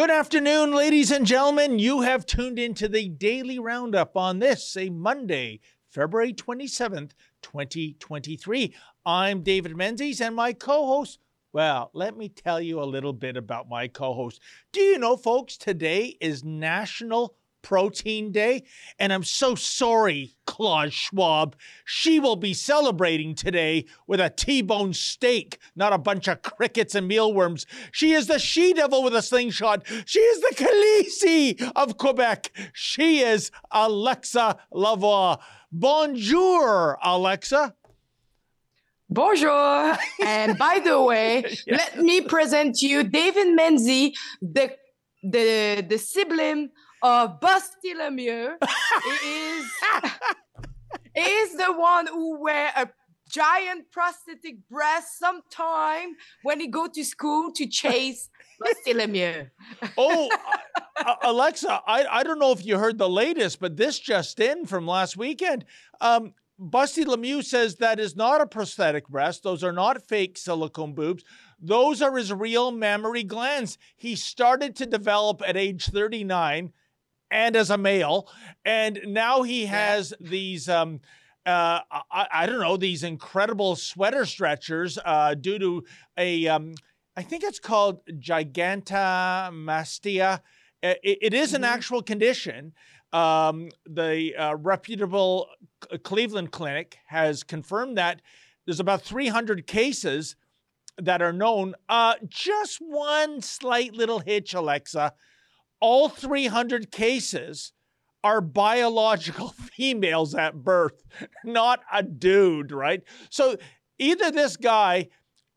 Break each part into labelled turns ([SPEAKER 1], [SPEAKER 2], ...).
[SPEAKER 1] Good afternoon, ladies and gentlemen. You have tuned into the daily roundup on this, a Monday, February 27th, 2023. I'm David Menzies and my co host. Well, let me tell you a little bit about my co host. Do you know, folks, today is National Protein Day. And I'm so sorry, Klaus Schwab. She will be celebrating today with a T bone steak, not a bunch of crickets and mealworms. She is the she devil with a slingshot. She is the Khaleesi of Quebec. She is Alexa Lavoie. Bonjour, Alexa.
[SPEAKER 2] Bonjour. and by the way, yeah. let me present you David Menzies, the the the sibling of Busty Lemieux is is the one who wear a giant prosthetic breast sometime when he go to school to chase Busty Lemieux.
[SPEAKER 1] oh, uh, Alexa, I, I don't know if you heard the latest, but this just in from last weekend. Um, Busty Lemieux says that is not a prosthetic breast. Those are not fake silicone boobs. Those are his real mammary glands. He started to develop at age 39 and as a male. And now he has yeah. these. Um, uh, I, I, don't know these incredible sweater stretchers uh, due to a um, I think it's called gigantomastia. it, it is an mm-hmm. actual condition. Um, the uh, reputable Cleveland Clinic has confirmed that there's about 300 cases that are known. Uh, just one slight little hitch, Alexa all 300 cases are biological females at birth, not a dude, right? So either this guy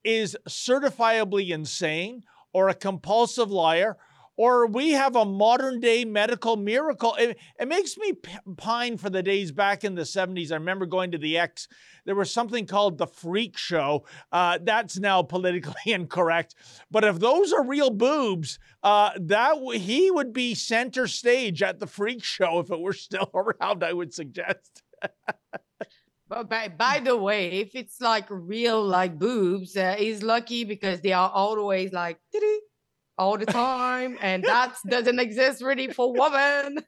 [SPEAKER 1] is certifiably insane or a compulsive liar or we have a modern day medical miracle. It, it makes me pine for the days back in the 70s. I remember going to the X. There was something called the Freak Show. Uh, that's now politically incorrect. But if those are real boobs, uh, that w- he would be center stage at the Freak Show if it were still around. I would suggest.
[SPEAKER 2] But by, by the way, if it's like real like boobs, uh, he's lucky because they are always like all the time, and that doesn't exist really for women.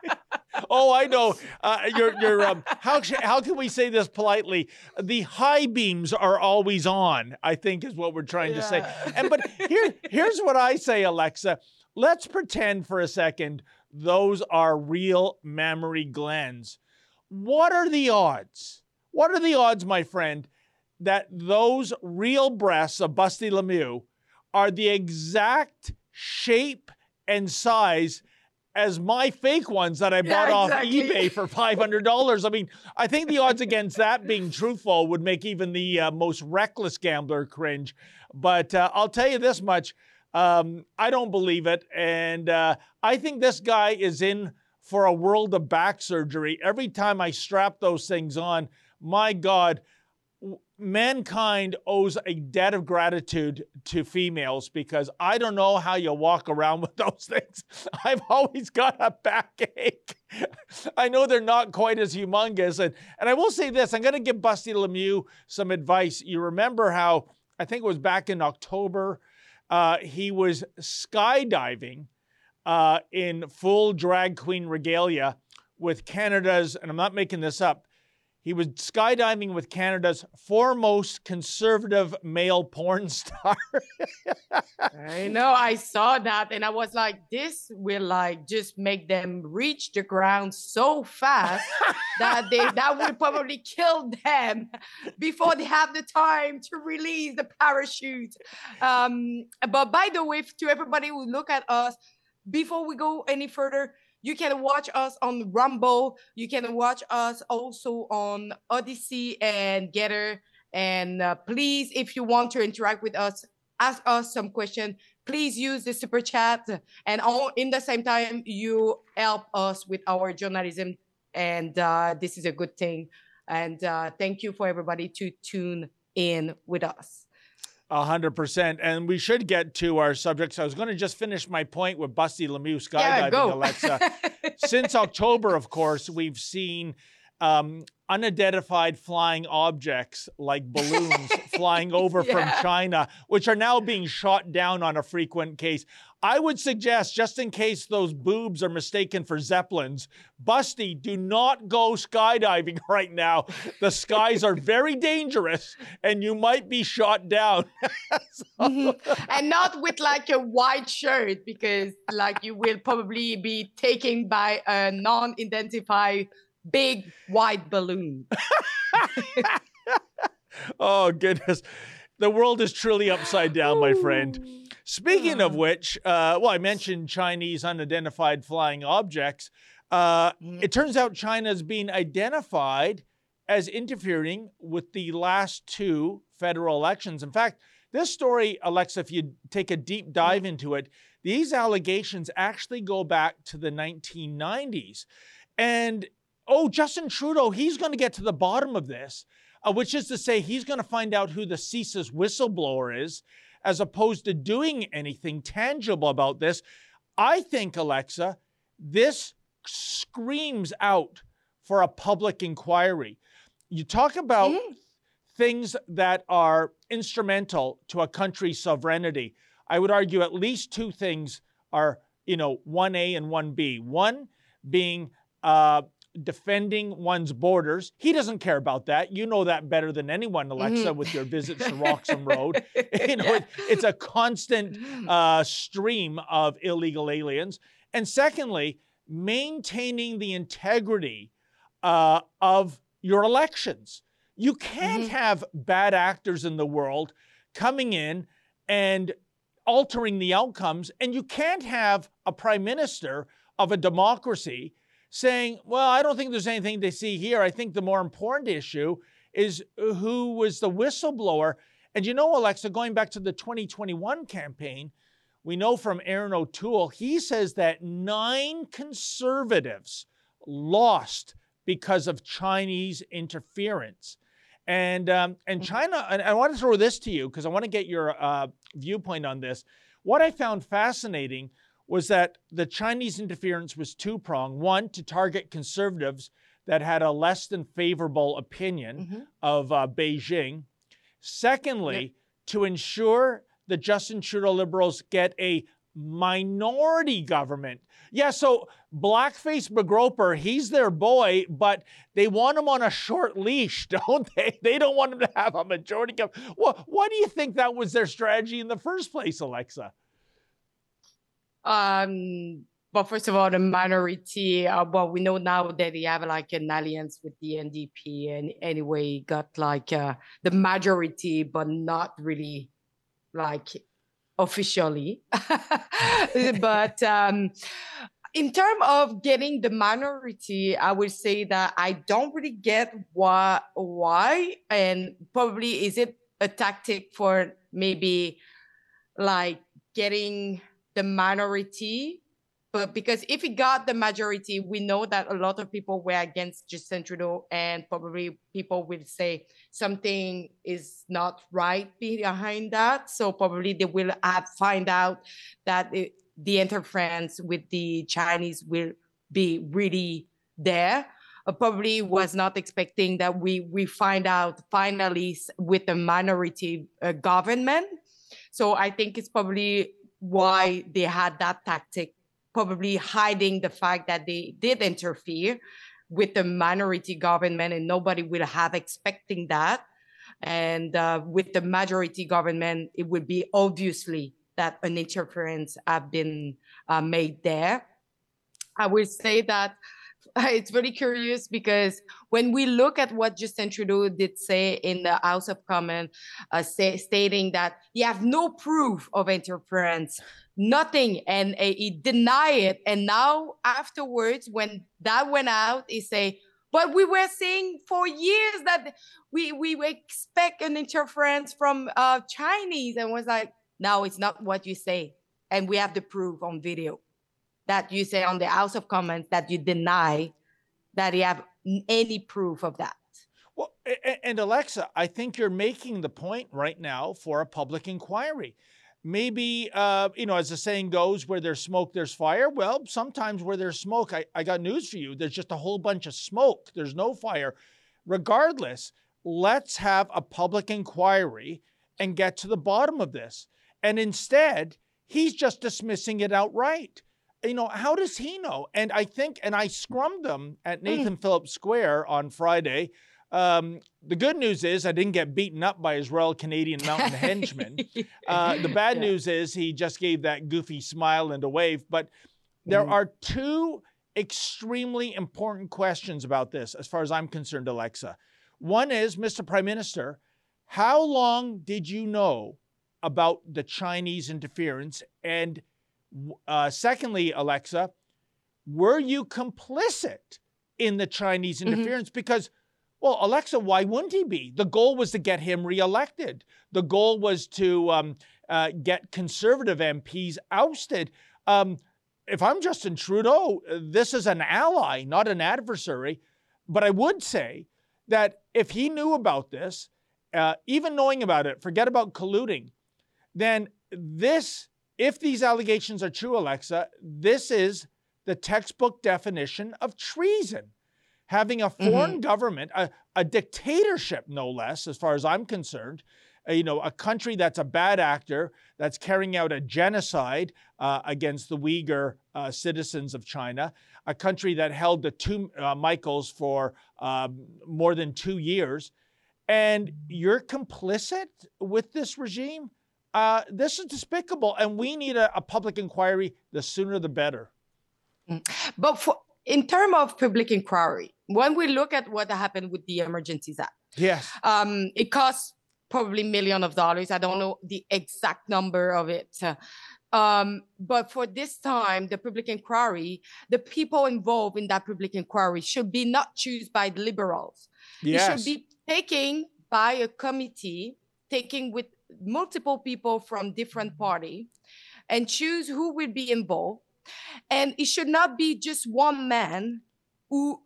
[SPEAKER 1] oh, I know. Uh, you're, you're, um, how, how can we say this politely? The high beams are always on, I think is what we're trying yeah. to say. And but here, here's what I say, Alexa. Let's pretend for a second those are real mammary glands. What are the odds? What are the odds, my friend, that those real breasts of busty Lemieux are the exact shape and size as my fake ones that I bought yeah, exactly. off eBay for $500. I mean, I think the odds against that being truthful would make even the uh, most reckless gambler cringe. But uh, I'll tell you this much um, I don't believe it. And uh, I think this guy is in for a world of back surgery. Every time I strap those things on, my God, mankind owes a debt of gratitude to females because I don't know how you walk around with those things. I've always got a backache. I know they're not quite as humongous. And, and I will say this I'm going to give Busty Lemieux some advice. You remember how, I think it was back in October, uh, he was skydiving uh, in full drag queen regalia with Canada's, and I'm not making this up, he was skydiving with Canada's foremost conservative male porn star.
[SPEAKER 2] I know, I saw that and I was like, this will like just make them reach the ground so fast that they that would probably kill them before they have the time to release the parachute. Um, but by the way, to everybody who look at us, before we go any further, you can watch us on Rumble. You can watch us also on Odysee and Gettr. And uh, please, if you want to interact with us, ask us some question. Please use the super chat. And all, in the same time, you help us with our journalism. And uh, this is a good thing. And uh, thank you for everybody to tune in with us.
[SPEAKER 1] A hundred percent, and we should get to our subjects. I was going to just finish my point with Busty Lemieux skydiving, yeah, Alexa. Since October, of course, we've seen um, unidentified flying objects like balloons flying over yeah. from China, which are now being shot down on a frequent case. I would suggest, just in case those boobs are mistaken for zeppelins, Busty, do not go skydiving right now. The skies are very dangerous and you might be shot down.
[SPEAKER 2] so. mm-hmm. And not with like a white shirt, because like you will probably be taken by a non identified big white balloon.
[SPEAKER 1] oh, goodness. The world is truly upside down, my friend. Speaking of uh-huh. which, uh, well, I mentioned Chinese unidentified flying objects. Uh, mm-hmm. it turns out China has been identified as interfering with the last two federal elections. In fact, this story, Alexa, if you take a deep mm-hmm. dive into it, these allegations actually go back to the 1990s. And oh, Justin Trudeau, he's going to get to the bottom of this, uh, which is to say, he's going to find out who the CSIS whistleblower is as opposed to doing anything tangible about this. I think, Alexa, this screams out for a public inquiry. You talk about mm. things that are instrumental to a country's sovereignty. I would argue at least two things are, you know, 1A and 1B. One being uh, defending one's borders. He doesn't care about that. You know that better than anyone, Alexa, mm-hmm. with your visits to Roxham Road. you know, it, it's a constant uh, stream of illegal aliens. And secondly, maintaining the integrity uh, of your elections. You can't mm-hmm. have bad actors in the world coming in and altering the outcomes, and you can't have a prime minister of a democracy saying, well, I don't think there's anything to see here. I think the more important issue is who was the whistleblower. And you know, Alexa, going back to the 2021 campaign, we know from Erin O'Toole, he says that nine conservatives lost because of Chinese interference. And um, and mm-hmm. China, and I want to throw this to you because I want to get your uh, viewpoint on this. What I found fascinating was that the Chinese interference was two pronged. One, to target conservatives that had a less than favorable opinion mm-hmm. of uh, Beijing. Secondly, yep. to ensure the Justin Trudeau Liberals get a minority government. Yeah, so Blackface McGroper, he's their boy, but they want him on a short leash, don't they? They don't want him to have a majority government. Well, why do you think that was their strategy in the first place, Alexa?
[SPEAKER 2] Um, but first of all, the minority, uh, well, we know now that they have like an alliance with the NDP and anyway got like uh, the majority, but not really like officially. but um, in terms of getting the minority, I would say that I don't really get why, why, and probably is it a tactic for maybe like getting the minority but because if he got the majority, we know that a lot of people were against Justin Trudeau, and probably people will say something is not right behind that. So probably they will find out that it, the interference with the Chinese will be really there. Uh, probably was not expecting that we we find out finally with a minority uh, government. So I think it's probably why they had that tactic, probably hiding the fact that they did interfere with the minority government and nobody will have expecting that. And uh, with the majority government, it would be obviously that an interference have been uh, made there. I will say that it's very curious because when we look at what Justin Trudeau did say in the House of Commons, uh, say, stating that he have no proof of interference, nothing, and uh, he denied it. And now afterwards, when that went out, he say, but we were saying for years that we we expect an interference from uh, Chinese, and was like, no, it's not what you say, and we have the proof on video that you say on the House of Commons that you deny that you have any proof of that.
[SPEAKER 1] Well, and Alexa, I think you're making the point right now for a public inquiry. maybe uh, you know as the saying goes where there's smoke there's fire. Well sometimes where there's smoke I, I got news for you. There's just a whole bunch of smoke. There's no fire. Regardless let's have a public inquiry and get to the bottom of this. And instead he's just dismissing it outright you know how does he know and i think and i scrummed them at
[SPEAKER 2] Mm.
[SPEAKER 1] nathan phillips square on friday um, the good news is I didn't get beaten up by his Royal Canadian Mountain henchmen. Uh, the bad
[SPEAKER 2] Yeah.
[SPEAKER 1] news is he just gave that goofy smile and a wave. But there
[SPEAKER 2] Mhm.
[SPEAKER 1] are two extremely important questions about this, as far as I'm concerned, Alexa. One is, Mr. Prime Minister, how long did you know about the Chinese interference? And uh, secondly, Alexa, were you complicit in the Chinese
[SPEAKER 2] Mhm.
[SPEAKER 1] interference? Because well, Alexa, why wouldn't he be? The goal was to get him reelected. The goal was to um, uh, get conservative MPs ousted. Um, if I'm Justin Trudeau, this is an ally, not an adversary. But I would say that if he knew about this, uh, even knowing about it, forget about colluding, then this, if these allegations are true, Alexa, this is the textbook definition of treason having a foreign government, a, a dictatorship, no less, as far as I'm concerned, uh, you know, a country that's a bad actor, that's carrying out a genocide uh, against the Uyghur uh, citizens of China, a country that held the two uh, Michaels for um, more than two years, and you're complicit with this regime. Uh, this is despicable, and we need a, a public inquiry. The sooner, the better.
[SPEAKER 2] But for, in terms of public inquiry, when we look at what happened with the Emergencies Act,
[SPEAKER 1] Yes.
[SPEAKER 2] um, it costs probably million of dollars. I don't know the exact number of it. Um, but for this time, the public inquiry, the people involved in that public inquiry should be not chosen by the liberals.
[SPEAKER 1] Yes.
[SPEAKER 2] It should be taken by a committee, taking with multiple people from different party, and choose who will be involved. And it should not be just one man who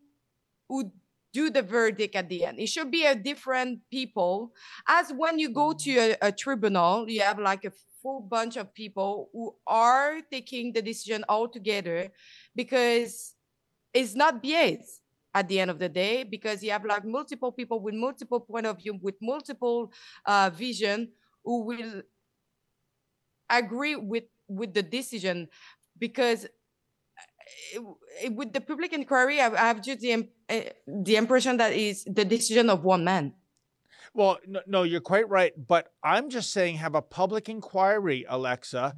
[SPEAKER 2] who do the verdict at the end. It should be a different people. As when you go to a, a tribunal, you have like a full bunch of people who are taking the decision all together because it's not biased at the end of the day because you have like multiple people with multiple point of view with multiple uh, vision who will agree with with the decision because uh, it- with the public inquiry i I have just the, uh, the impression that is the decision of one man
[SPEAKER 1] Well, no, no, you're quite right. But I'm just saying, have a public inquiry, Alexa,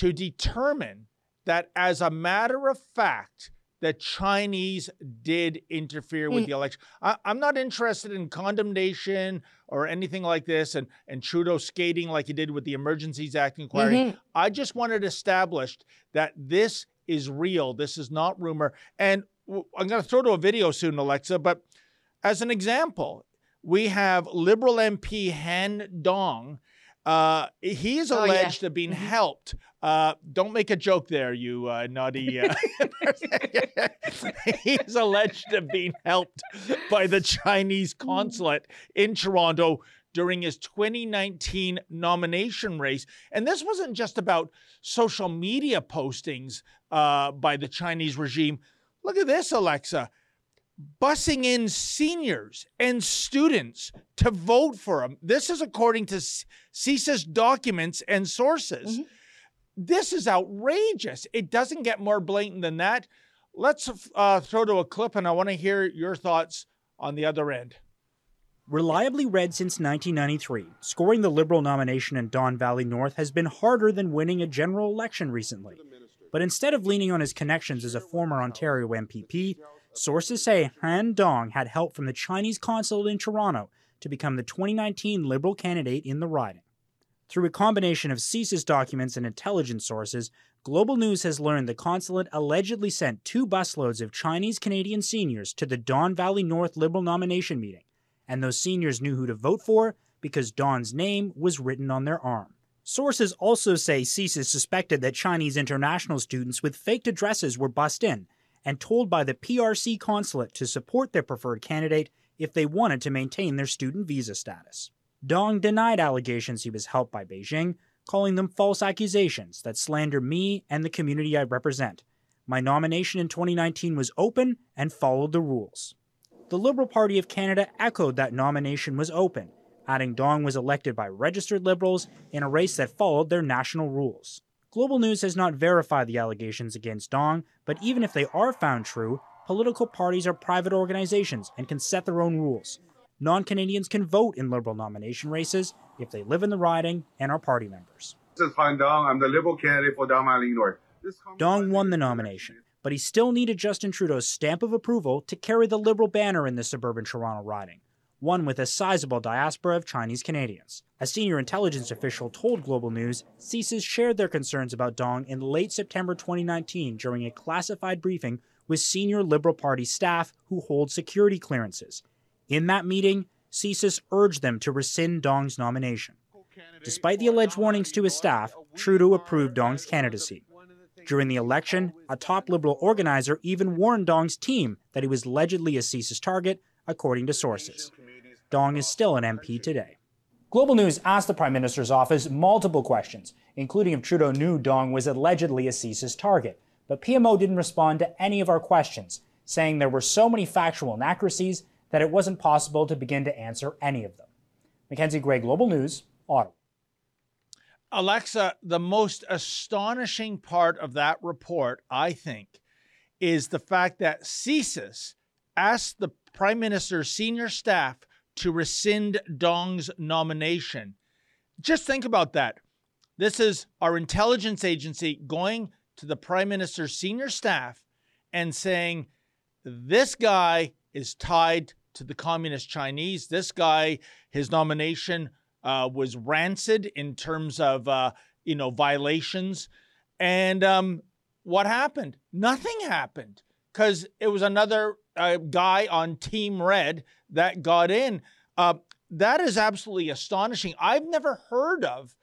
[SPEAKER 1] to determine that as a matter of fact, the Chinese did interfere with
[SPEAKER 2] Mm.
[SPEAKER 1] the election. I, I'm not interested in condemnation or anything like this and, and Trudeau skating like he did with the Emergencies Act inquiry.
[SPEAKER 2] Mhm.
[SPEAKER 1] I just wanted established that this is real. This is not rumor. And I'm going to throw to a video soon, Alexa. But as an example, we have Liberal MP Han Dong. Uh, he is
[SPEAKER 2] Oh, yeah.
[SPEAKER 1] alleged to have been
[SPEAKER 2] Mhm.
[SPEAKER 1] helped. Uh, don't make a joke there, you uh, naughty. Uh, he is alleged to have been helped by the Chinese consulate in Toronto during his 2019 nomination race. And this wasn't just about social media postings uh, by the Chinese regime. Look at this, Alexa. Bussing in seniors and students to vote for him. This is according to C- CSIS documents and sources.
[SPEAKER 2] Mhm.
[SPEAKER 1] This is outrageous. It doesn't get more blatant than that. Let's uh, throw to a clip, and I want to hear your thoughts on the other end.
[SPEAKER 3] Reliably red since 1993, scoring the Liberal nomination in Don Valley North has been harder than winning a general election recently. But instead of leaning on his connections as a former Ontario MPP, sources say Han Dong had help from the Chinese consulate in Toronto to become the 2019 Liberal candidate in the riding. Through a combination of CSIS documents and intelligence sources, Global News has learned the consulate allegedly sent two busloads of Chinese Canadian seniors to the Don Valley North Liberal nomination meeting and those seniors knew who to vote for because Don's name was written on their arm. Sources also say CSIS suspected that Chinese international students with faked addresses were bussed in and told by the PRC consulate to support their preferred candidate if they wanted to maintain their student visa status. Dong denied allegations he was helped by Beijing, calling them false accusations that slander me and the community I represent. My nomination in 2019 was open and followed the rules. The Liberal Party of Canada echoed that nomination was open, adding Dong was elected by registered Liberals in a race that followed their national rules. Global News has not verified the allegations against Dong, but even if they are found true, political parties are private organizations and can set their own rules. Non Canadians can vote in Liberal nomination races if they live in the riding and are party members.
[SPEAKER 4] This is Han Dong. I'm the Liberal candidate for Valley North.
[SPEAKER 3] Dong won the nomination, but he still needed Justin Trudeau's stamp of approval to carry the Liberal banner in the suburban Toronto riding, one with a sizable diaspora of Chinese Canadians. A senior intelligence official told Global News CSIS shared their concerns about Dong in late September 2019 during a classified briefing with senior Liberal Party staff who hold security clearances. In that meeting, CSIS urged them to rescind Dong's nomination. Despite the alleged warnings to his staff, Trudeau approved Dong's candidacy. During the election, a top Liberal organizer even warned Dong's team that he was allegedly a CSIS target, according to sources. Dong is still an MP today. Global News asked the Prime Minister's office multiple questions, including if Trudeau knew Dong was allegedly a CSIS target. But PMO didn't respond to any of our questions, saying there were so many factual inaccuracies that it wasn't possible to begin to answer any of them. Mackenzie Gray, Global News, Ottawa.
[SPEAKER 1] Alexa, the most astonishing part of that report, I think, is the fact that CSIS asked the Prime Minister's senior staff to rescind Dong's nomination. Just think about that. This is our intelligence agency going to the Prime Minister's senior staff and saying, this guy is tied to the Communist Chinese. This guy, his nomination uh, was rancid in terms of uh, you know violations. And um, what happened? Nothing happened because it was another uh, guy on Team Red that got in. Uh, that is absolutely astonishing. I've never heard of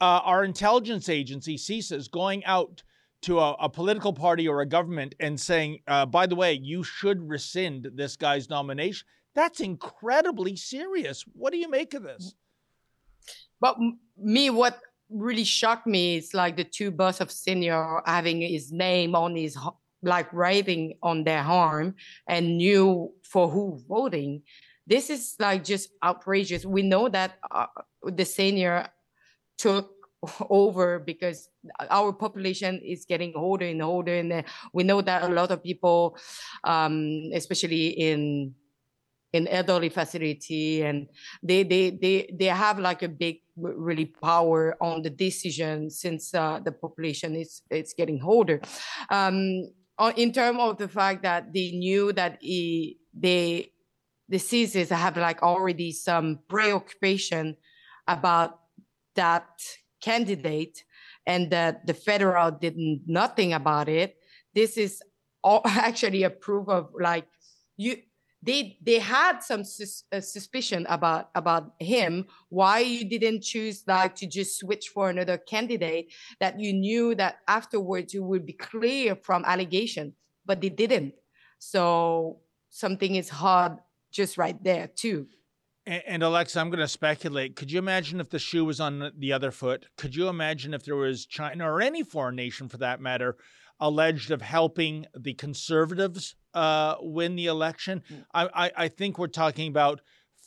[SPEAKER 1] uh, our intelligence agency, CSIS, going out to a, a, political party or a government and saying, uh, by the way, you should rescind this guy's nomination. That's incredibly serious. What do you make of this?
[SPEAKER 2] But me, what really shocked me is like the two bus of senior having his name on his like writing on their arm and knew for who voting. This is like just outrageous. We know that uh, the senior took over because our population is getting older and older and we know that a lot of people um, especially in in elderly facility and they they they they have like a big really power on the decision since uh, the population is it's getting older um, in terms of the fact that they knew that he, they the CSIS have like already some preoccupation about that candidate and that the federal did nothing about it. This is all actually a proof of like you they they had some sus- uh, suspicion about about him why you didn't choose like to just switch for another candidate that you knew that afterwards you would be clear from allegation but they didn't so something is hard just right there too
[SPEAKER 1] and, and Alexa, I'm going to speculate. Could you imagine if the shoe was on the other foot? Could you imagine if there was China or any foreign nation, for that matter, alleged of helping the conservatives uh, win the election. Mm. I, I, I, think we're talking about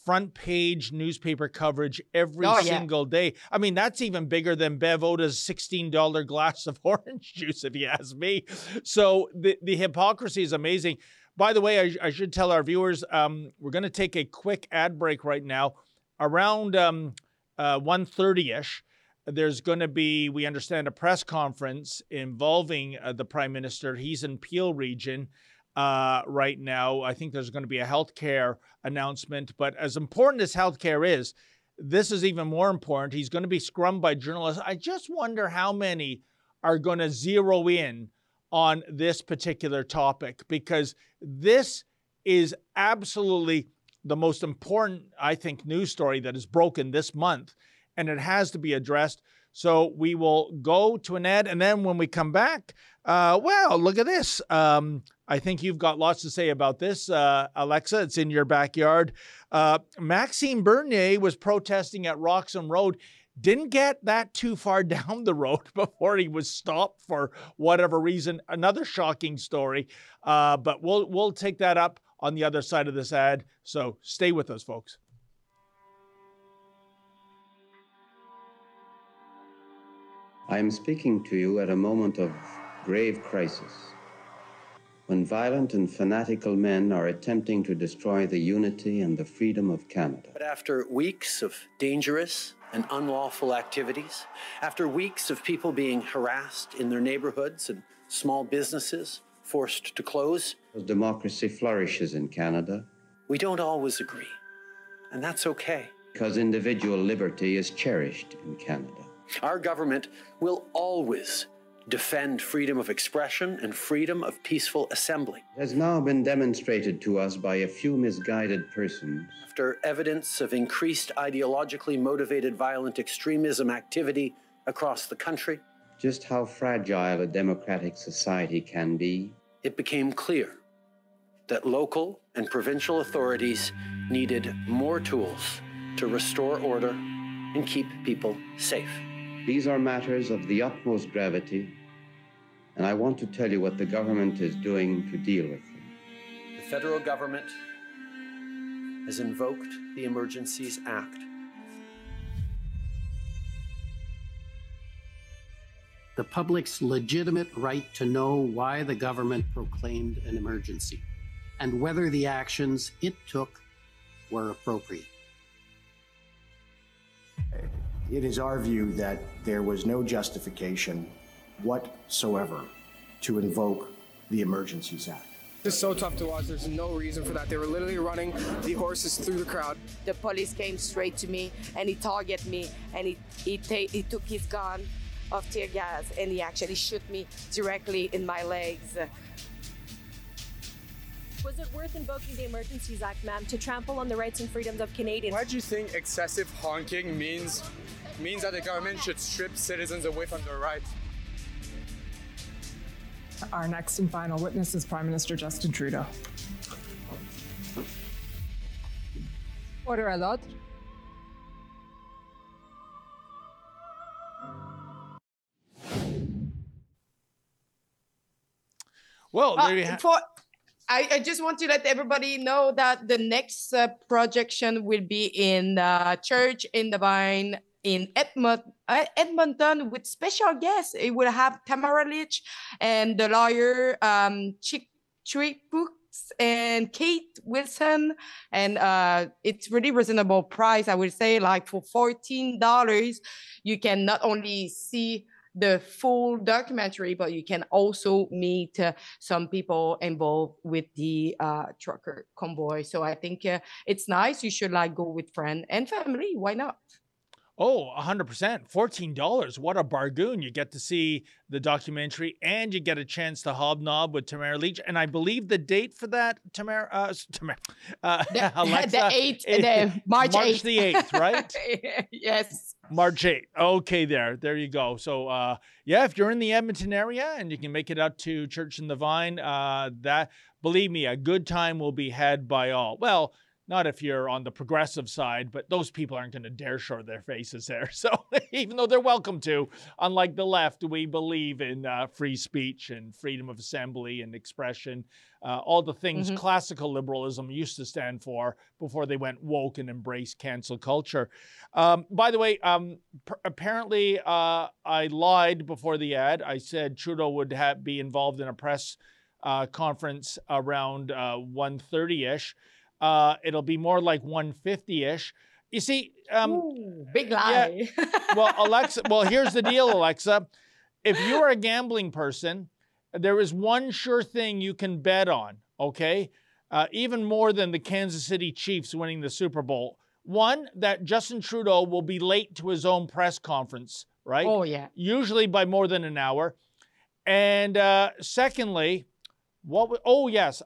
[SPEAKER 1] front page newspaper coverage every oh, single yeah. day. I mean, that's even bigger than Bev Oda's $16 glass of orange juice, if you ask me. So the, the hypocrisy is amazing. By the way, I, I should tell our viewers um, we're going to take a quick ad break right now around um, uh, 1.30ish there's going to be, we understand, a press conference involving uh, the prime minister. He's in Peel region uh, right now. I think there's going to be a healthcare announcement. But as important as healthcare is, this is even more important. He's going to be scrummed by journalists. I just wonder how many are going to zero in on this particular topic because this is absolutely the most important, I think, news story that is broken this month and it has to be addressed. So we will go to an ad, and then when we come back, uh, well, look at this. Um, I think you've got lots to say about this, uh, Alexa. It's in your backyard. Uh, Maxime Bernier was protesting at Roxham Road. didn't get that too far down the road before he was stopped for whatever reason. Another shocking story, uh, but we'll we'll take that up on the other side of this ad. So stay with us, folks.
[SPEAKER 5] I am speaking to you at a moment of grave crisis when violent and fanatical men are attempting to destroy the unity and the freedom of Canada.
[SPEAKER 6] But after weeks of dangerous and unlawful activities, after weeks of people being harassed in their neighborhoods and small businesses forced to close,
[SPEAKER 5] democracy flourishes in Canada
[SPEAKER 6] we don't always agree. And that's okay.
[SPEAKER 5] because individual liberty is cherished in Canada.
[SPEAKER 6] Our government will always defend freedom of expression and freedom of peaceful assembly.
[SPEAKER 5] It has now been demonstrated to us by a few misguided persons
[SPEAKER 6] After evidence of increased ideologically motivated violent extremism activity across the country,
[SPEAKER 5] just how fragile a democratic society can be
[SPEAKER 6] it became clear that local and provincial authorities needed more tools to restore order and keep people safe.
[SPEAKER 5] These are matters of the utmost gravity, and I want to tell you what the government is doing to deal with them.
[SPEAKER 6] The federal government has invoked the Emergencies Act.
[SPEAKER 7] the public's legitimate right to know why the government proclaimed an emergency and whether the actions it took were appropriate.
[SPEAKER 8] It is our view that there was no justification whatsoever to invoke the Emergencies Act.
[SPEAKER 9] It's so tough to watch. There's no reason for that. They were literally running the horses through the crowd.
[SPEAKER 2] The police came straight to me and he targeted me and he he, ta- he took his gun of tear gas and he actually shot me directly in my legs.
[SPEAKER 10] Was it worth invoking the Emergencies Act, ma'am, to trample on the rights and freedoms of Canadians?
[SPEAKER 9] Why do you think excessive honking means means that the government should strip citizens away from their rights?
[SPEAKER 11] Our next and final witness is Prime Minister Justin Trudeau.
[SPEAKER 12] Order à l'ordre.
[SPEAKER 1] Well,
[SPEAKER 2] Uh,
[SPEAKER 1] there you have.
[SPEAKER 2] for, I, I just want to let everybody know that the next uh, projection will be in uh, Church in the Vine in Edmont, uh, Edmonton with special guests. It will have Tamara Lich and the lawyer um, Chick Books and Keith Wilson. And uh, it's really reasonable price. I would say like for $14, you can not only see the full documentary, but you can also meet uh, some people involved with the uh, trucker convoy. So I think uh, it's nice. You should like go with friend and family. Why not?
[SPEAKER 1] Oh, 100%. $14. What a bargain. You get to see the documentary and you get a chance to hobnob with Tamara Lich. And I believe the date for that, Tamara, uh, Tamara uh,
[SPEAKER 2] The,
[SPEAKER 1] Alexa,
[SPEAKER 2] the 8th,
[SPEAKER 1] is
[SPEAKER 2] the March 8th.
[SPEAKER 1] the 8th, right?
[SPEAKER 2] yes.
[SPEAKER 1] March 8th. Okay, there. There you go. So, uh, yeah, if you're in the Edmonton area and you can make it out to Church in the Vine, uh, that, believe me, a good time will be had by all. Well, not if you're on the progressive side, but those people aren't going to dare show their faces there. So, even though they're welcome to, unlike the left, we believe in uh, free speech and freedom of assembly and expression, uh, all the things
[SPEAKER 2] Mhm.
[SPEAKER 1] classical liberalism used to stand for before they went woke and embraced cancel culture. Um, by the way, um, p- apparently uh, I lied before the ad. I said Trudeau would ha- be involved in a press uh, conference around uh, 1.30ish. Uh, it'll be more like 150ish. You see, um,
[SPEAKER 2] Ooh, big lie.
[SPEAKER 1] well, Alexa, well, here's the deal, Alexa. If you're a gambling person, there is one sure thing you can bet on, okay? Uh, even more than the Kansas City Chiefs winning the Super Bowl. One, that Justin Trudeau will be late to his own press conference, right?
[SPEAKER 2] Oh, yeah.
[SPEAKER 1] Usually by more than an hour. And uh, secondly, what? oh, yes.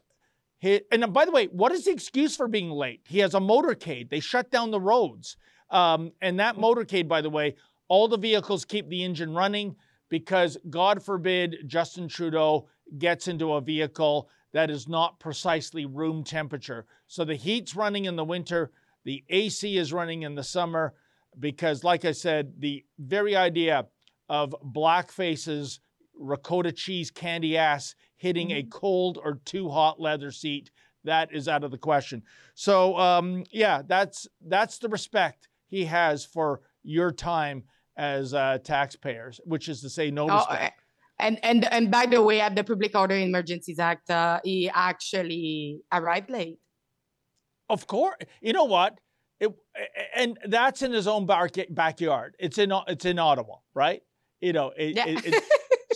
[SPEAKER 1] And uh, by the way, what is the excuse for being late? He has a motorcade. They shut down the roads. Um, and that motorcade, by the way, all the vehicles keep the engine running because, God forbid, Justin Trudeau gets into a vehicle that is not precisely room temperature. So the heat's running in the winter, the AC is running in the summer. because, like I said, the very idea of black faces, ricotta cheese candy ass hitting a cold or too hot leather seat that is out of the question. So um, yeah, that's that's the respect he has for your time as uh, taxpayers, which is to say, no
[SPEAKER 2] Oh,
[SPEAKER 1] respect.
[SPEAKER 2] and and and by the way, at the Public Order Emergencies Act, uh, he actually arrived late.
[SPEAKER 1] Of course, you know what? It, and that's in his own bar- backyard. It's in it's in Ottawa, right? You know, it,
[SPEAKER 2] Yeah.
[SPEAKER 1] it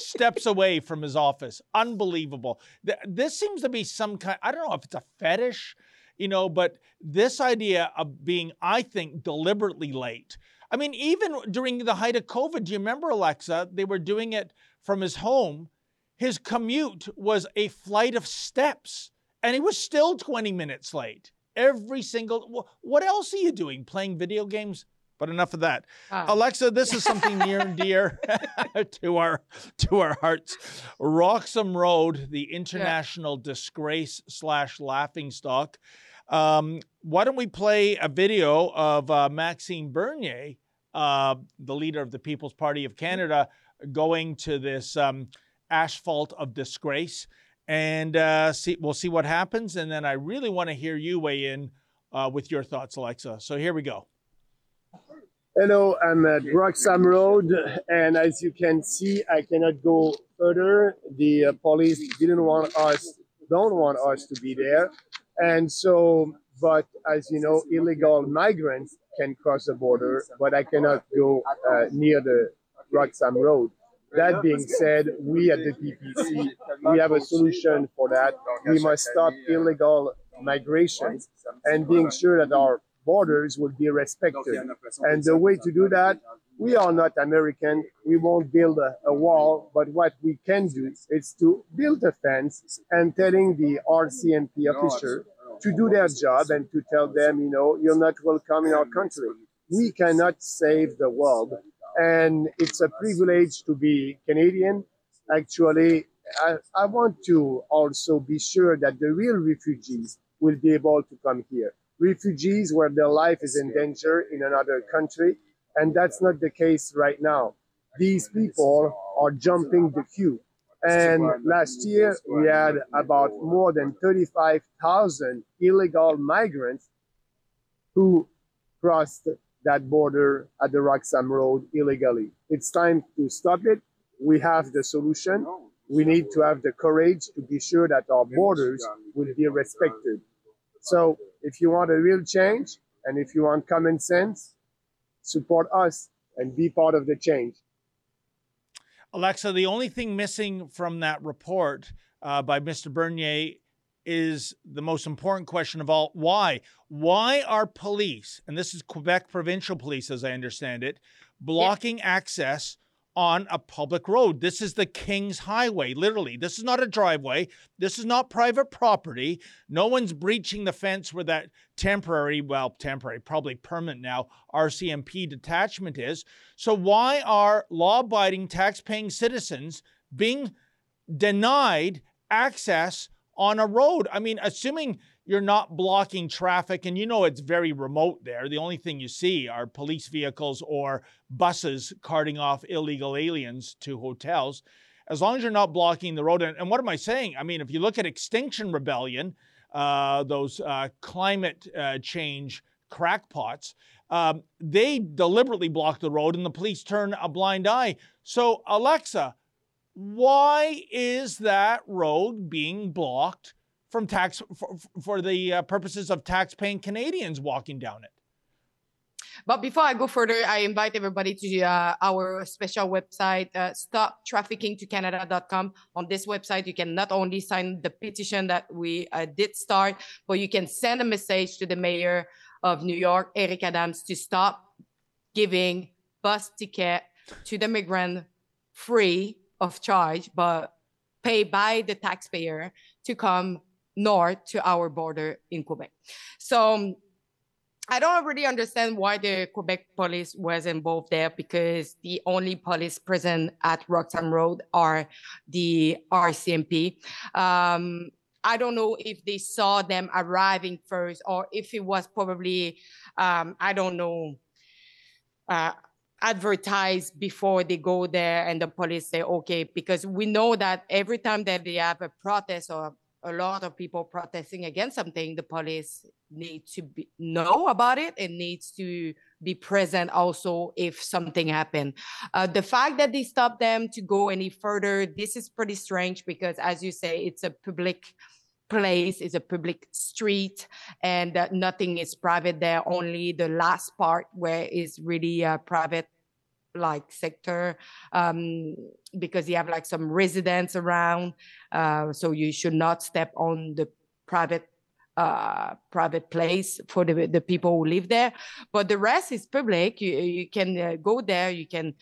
[SPEAKER 1] steps away from his office. Unbelievable. This seems to be some kind. I don't know if it's a fetish, you know, but this idea of being, I think, deliberately late. I mean, even during the height of COVID, do you remember Alexa? They were doing it from his home. His commute was a flight of steps, and he was still 20 minutes late. Every single. What else are you doing? Playing video games? But enough of that.
[SPEAKER 2] Ah.
[SPEAKER 1] Alexa, this is something near and dear to our to our hearts. Roxham Road, the international disgrace slash laughing stock. Um, why don't we play a video of uh, Maxime Bernier, uh, the leader of the People's Party of Canada, going to this um, asphalt of disgrace, and uh, see we'll see what happens. And then I really want to hear you weigh in uh, with your thoughts, Alexa. So here we go.
[SPEAKER 13] Hello, I'm at Roxham Road, and as you can see, I cannot go further. The uh, police didn't want us, don't want us to be there, and so. But as you know, illegal migrants can cross the border, but I cannot go uh, near the Roxham Road. That being said, we at the PPC, we have a solution for that. We must stop illegal migration and being sure that our borders will be respected. And the way to do that, we are not American. We won't build a, a wall, but what we can do is to build a fence and telling the RCMP officer to do their job and to tell them, you know, you're not welcome in our country. We cannot save the world. And it's a privilege to be Canadian. Actually, I, I want to also be sure that the real refugees will be able to come here. Refugees where their life is in danger in another country, and that's not the case right now. These people are jumping the queue. And last year, we had about more than 35,000 illegal migrants who crossed that border at the Roxham Road illegally. It's time to stop it. We have the solution. We need to have the courage to be sure that our borders will be respected. So if you want a real change and if you want common sense, support us and be part of the change.
[SPEAKER 1] Alexa, the only thing missing from that report uh, by Mr. Bernier is the most important question of all. Why? Why are police, and this is Quebec provincial police as I understand it, blocking access on a public road? This is the King's Highway, literally. This is not a driveway. This is not private property. No one's breaching the fence where that temporary, well, temporary, probably permanent now, RCMP detachment is. So, why are law abiding, tax paying citizens being denied access on a road? I mean, assuming you're not blocking traffic and you know it's very remote there, the only thing you see are police vehicles or buses carting off illegal aliens to hotels. As long as you're not blocking the road, and, what am I saying? I mean, if you look at Extinction Rebellion, uh, those uh, climate uh, change crackpots, um, they deliberately block the road and the police turn a blind eye. So, Alexa, why is that road being blocked from tax for, for the uh, purposes of tax-paying Canadians walking down it?
[SPEAKER 2] But before I go further, I invite everybody to uh, our special website, uh, stoptraffickingtocanada.com. On this website, you can not only sign the petition that we uh, did start, but you can send a message to the mayor of New York, Eric Adams, to stop giving bus ticket to the migrant free of charge, but pay by the taxpayer to come north to our border in Quebec. So um, I don't really understand why the Quebec police was involved there because the only police present at Roxham Road are the RCMP. Um, I don't know if they saw them arriving first or if it was probably, um, I don't know, uh, advertise before they go there and the police say okay because we know that every time that they have a protest or a lot of people protesting against something the police need to be, know about it and needs to be present also if something happened. Uh, the fact that they stopped them to go any further this is pretty strange because as you say it's a public place is a public street and uh, nothing is private there. Only the last part where is really a private like sector um, because you have like some residents around uh, so you should not step on the private uh, private place for the, the people who live there. But the rest is public. You, you can uh, go there. You can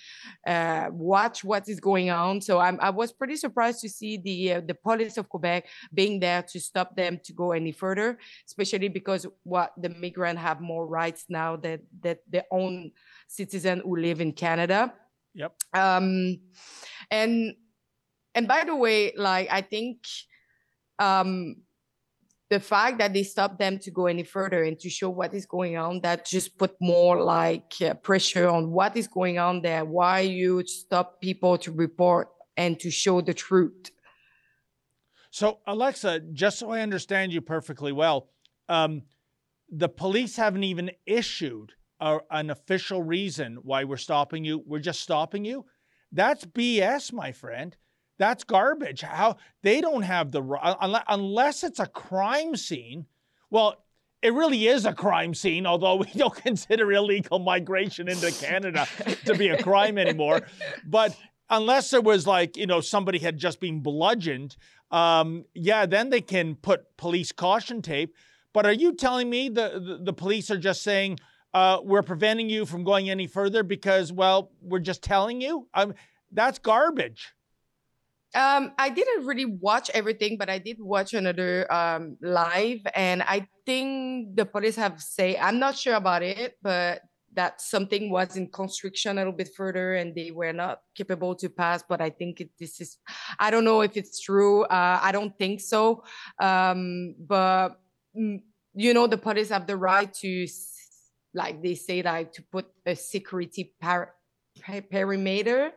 [SPEAKER 2] uh, watch what is going on. So I'm, I was pretty surprised to see the uh, the police of Quebec being there to stop them to go any further, especially because what the migrant have more rights now that that their own citizen who live in Canada.
[SPEAKER 1] Yep.
[SPEAKER 2] Um, and and by the way, like I think um the fact that they stopped them to go any further and to show what is going on that just put more like uh, pressure on what is going on there why you stop people to report and to show the truth.
[SPEAKER 1] So alexa just so i understand you perfectly well um, the police haven't even issued a, an official reason why we're stopping you. We're just stopping you? That's bs my friend that's garbage. How they don't have the unless it's a crime scene. Well, it really is a crime scene, although we don't consider illegal migration into Canada to be a crime anymore. But unless there was like, you know, somebody had just been bludgeoned, um, yeah, then they can put police caution tape. But are you telling me the, the, the police are just saying, uh, we're preventing you from going any further because, well, we're just telling you? Um, that's garbage.
[SPEAKER 2] Um, I didn't really watch everything, but I did watch another um, live, and I think the police have say I'm not sure about it, but that something was in constriction a little bit further, and they were not capable to pass. But I think it, this is, I don't know if it's true. Uh, I don't think so. Um, but mm, you know, the police have the right to, like they say, like to put a security par- perimeter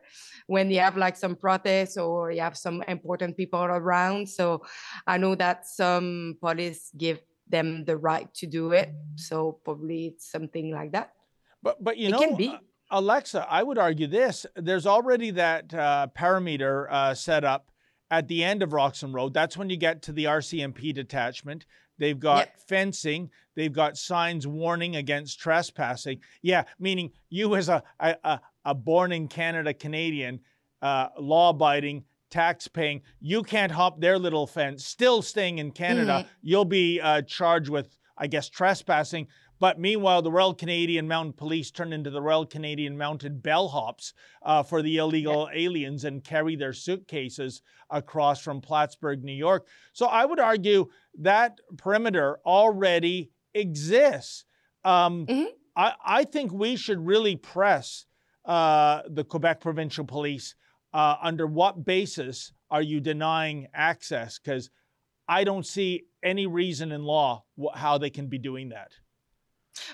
[SPEAKER 2] when you have like some protests or you have some important people around. So I know that some police give them the right to do it. So probably it's something like that.
[SPEAKER 1] But but you
[SPEAKER 2] it
[SPEAKER 1] know,
[SPEAKER 2] can be.
[SPEAKER 1] Alexa, I would argue this: there's already that uh, perimeter uh, set up at the end of Roxham Road. That's when you get to the RCMP detachment. They've got yep. fencing. They've got signs warning against trespassing. Yeah, meaning you as a, a, a born in Canada Canadian, uh, law abiding, tax paying, you can't hop their little fence, still staying in Canada. Mm-hmm. You'll be uh, charged with, I guess, trespassing. But meanwhile, the Royal Canadian Mounted Police turn into the Royal Canadian Mounted Bellhops uh, for the illegal yeah. aliens and carry their suitcases across from Plattsburgh, New York. So I would argue that perimeter already exists. Um, mm-hmm. I, I think we should really press uh, the Quebec Provincial Police, uh, under what basis are you denying access? Because I don't see any reason in law how they can be doing that.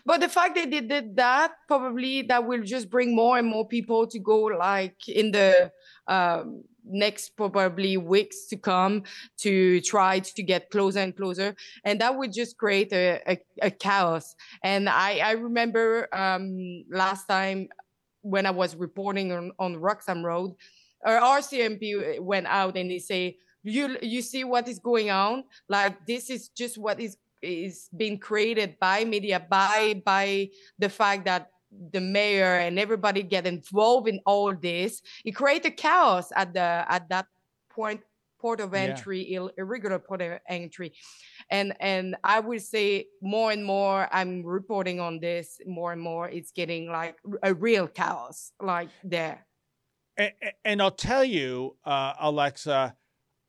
[SPEAKER 2] But the fact that they did that, probably that will just bring more and more people to go, like in the um, next probably weeks to come, to try to get closer and closer, and that would just create a, a, a chaos. And I, I remember um, last time when I was reporting on, on Roxham Road, uh, our RCMP uh, went out and they say, you you see what is going on? Like this is just what is is being created by media, by by the fact that the mayor and everybody get involved in all this. It created chaos at the at that point port of entry, yeah. Irregular port of entry. And and I would say more and more I'm reporting on this more and more. It's getting like a real chaos like there.
[SPEAKER 1] And, and I'll tell you, uh, Alexa,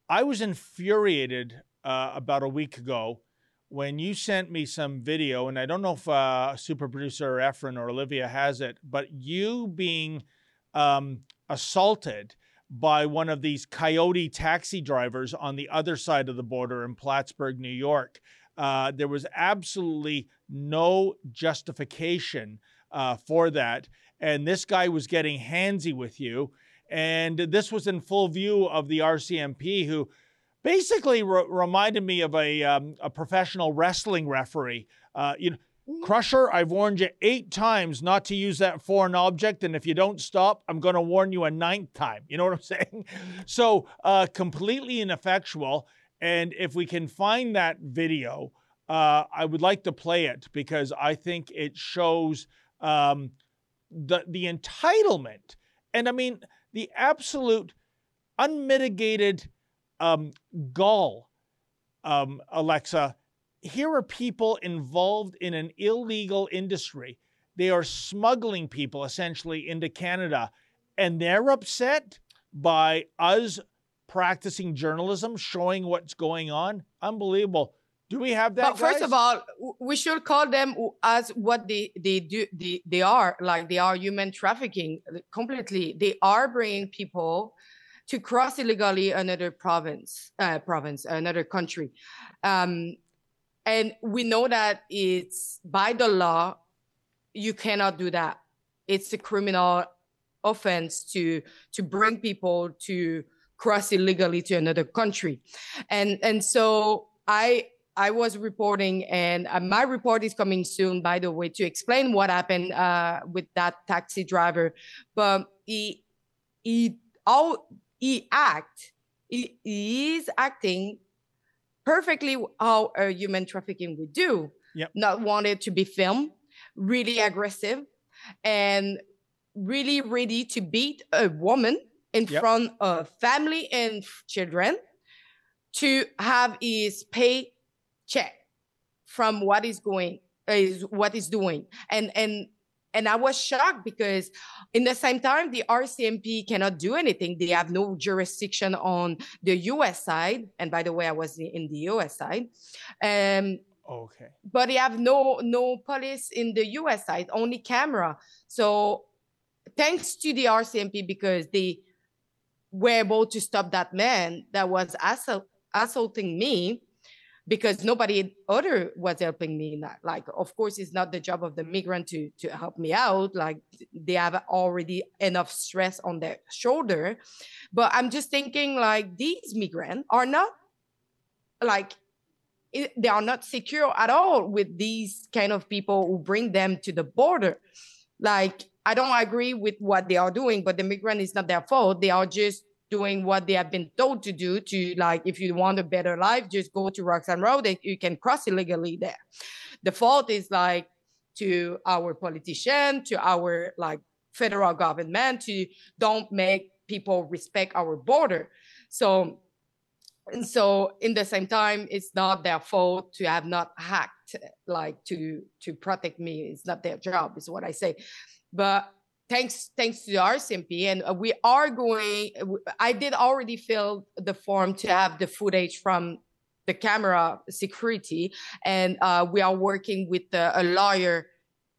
[SPEAKER 1] I was infuriated uh, about a week ago when you sent me some video, and I don't know if uh, super producer Efren or Olivia has it, but you being um, assaulted by one of these coyote taxi drivers on the other side of the border in Plattsburgh, New York. Uh, there was absolutely no justification uh, for that. and this guy was getting handsy with you. And this was in full view of the RCMP, who basically re- reminded me of a, um, a professional wrestling referee. Uh, you know, Crusher, I've warned you eight times not to use that foreign object, and if you don't stop, I'm going to warn you a ninth time. You know what I'm saying? So, uh, completely ineffectual. And if we can find that video, uh, I would like to play it because I think it shows um, the the entitlement, and I mean the absolute unmitigated um, gall, um, Alexa. Here are people involved in an illegal industry. They are smuggling people essentially into Canada, and they're upset by us practicing journalism, showing what's going on. Unbelievable. Do we have that?
[SPEAKER 2] But first
[SPEAKER 1] guys?
[SPEAKER 2] of all, we should call them as what they they do. They, they are like they are human trafficking completely. They are bringing people to cross illegally another province, uh, province, another country, um, and we know that it's by the law. You cannot do that. It's a criminal offense to to bring people to cross illegally to another country, and and so I I was reporting, and uh, my report is coming soon, by the way, to explain what happened uh, with that taxi driver. But he he all he act he, he is acting perfectly how a human trafficking would do.
[SPEAKER 1] Yep.
[SPEAKER 2] Not wanted to be filmed, really aggressive, and really ready to beat a woman in
[SPEAKER 1] Yep.
[SPEAKER 2] front of family and children to have his pay check from what is going is what is doing and and and i was shocked because in the same time the rcmp cannot do anything they have no jurisdiction on the us side and by the way i was in- the us side um
[SPEAKER 1] Okay.
[SPEAKER 2] but they have no no police in the US side, only camera. So thanks to the RCMP because they were able to stop that man that was assault, assaulting me because nobody other was helping me in that. Like, of course, it's not the job of the migrant to to help me out. Like they have already enough stress on their shoulder. But I'm just thinking like these migrants are not like it, they are not secure at all with these kind of people who bring them to the border. Like, I don't agree with what they are doing, but the migrant is not their fault. They are just doing what they have been told to do to like if you want a better life just go to roxham road you can cross illegally there. The fault is like to our politician to our like federal government to don't make people respect our border. So and so in the same time it's not their fault to have not hacked like to to protect me. It's not their job is what i say. But thanks thanks to the rcmp and uh, we are going i did already fill the form to have the footage from the camera security and uh, we are working with uh, a lawyer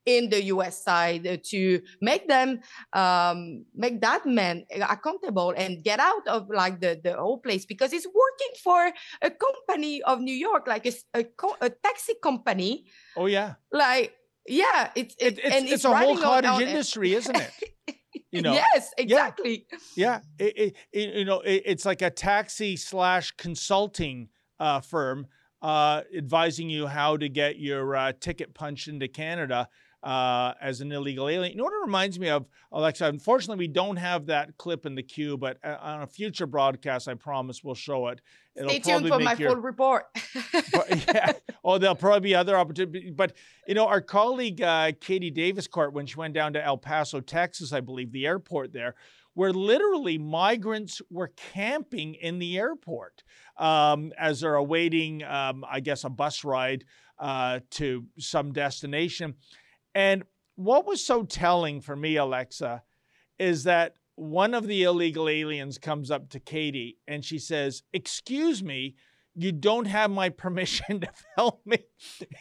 [SPEAKER 2] in the US side to make them um, make that man accountable and get out of like the, the whole place because he's working for a company of New York, like a, a, co- a taxi company.
[SPEAKER 1] Oh yeah.
[SPEAKER 2] Like, yeah, it's it,
[SPEAKER 1] It's,
[SPEAKER 2] and
[SPEAKER 1] it's a whole cottage
[SPEAKER 2] on-
[SPEAKER 1] industry, isn't it? You know.
[SPEAKER 2] yes, exactly.
[SPEAKER 1] Yeah, it, it, it- you know, it, it's like a taxi slash consulting uh, firm uh, advising you how to get your uh, ticket punched into Canada uh, as an illegal alien. You know what it reminds me of, Alexa? Unfortunately, we don't have that clip in the queue, but uh, on a future broadcast, I promise we'll show it. It'll
[SPEAKER 2] Stay tuned for my
[SPEAKER 1] your-
[SPEAKER 2] full report.
[SPEAKER 1] yeah. Oh, there'll probably be other opportunities. But, you know, our colleague uh, Katie Daviscourt, when she went down to El Paso, Texas, I believe, the airport there, where literally migrants were camping in the airport um, as they're awaiting, um, I guess, a bus ride uh, to some destination. And what was so telling for me, Alexa, is that one of the illegal aliens comes up to Katie and she says, Excuse me, you don't have my permission to film me.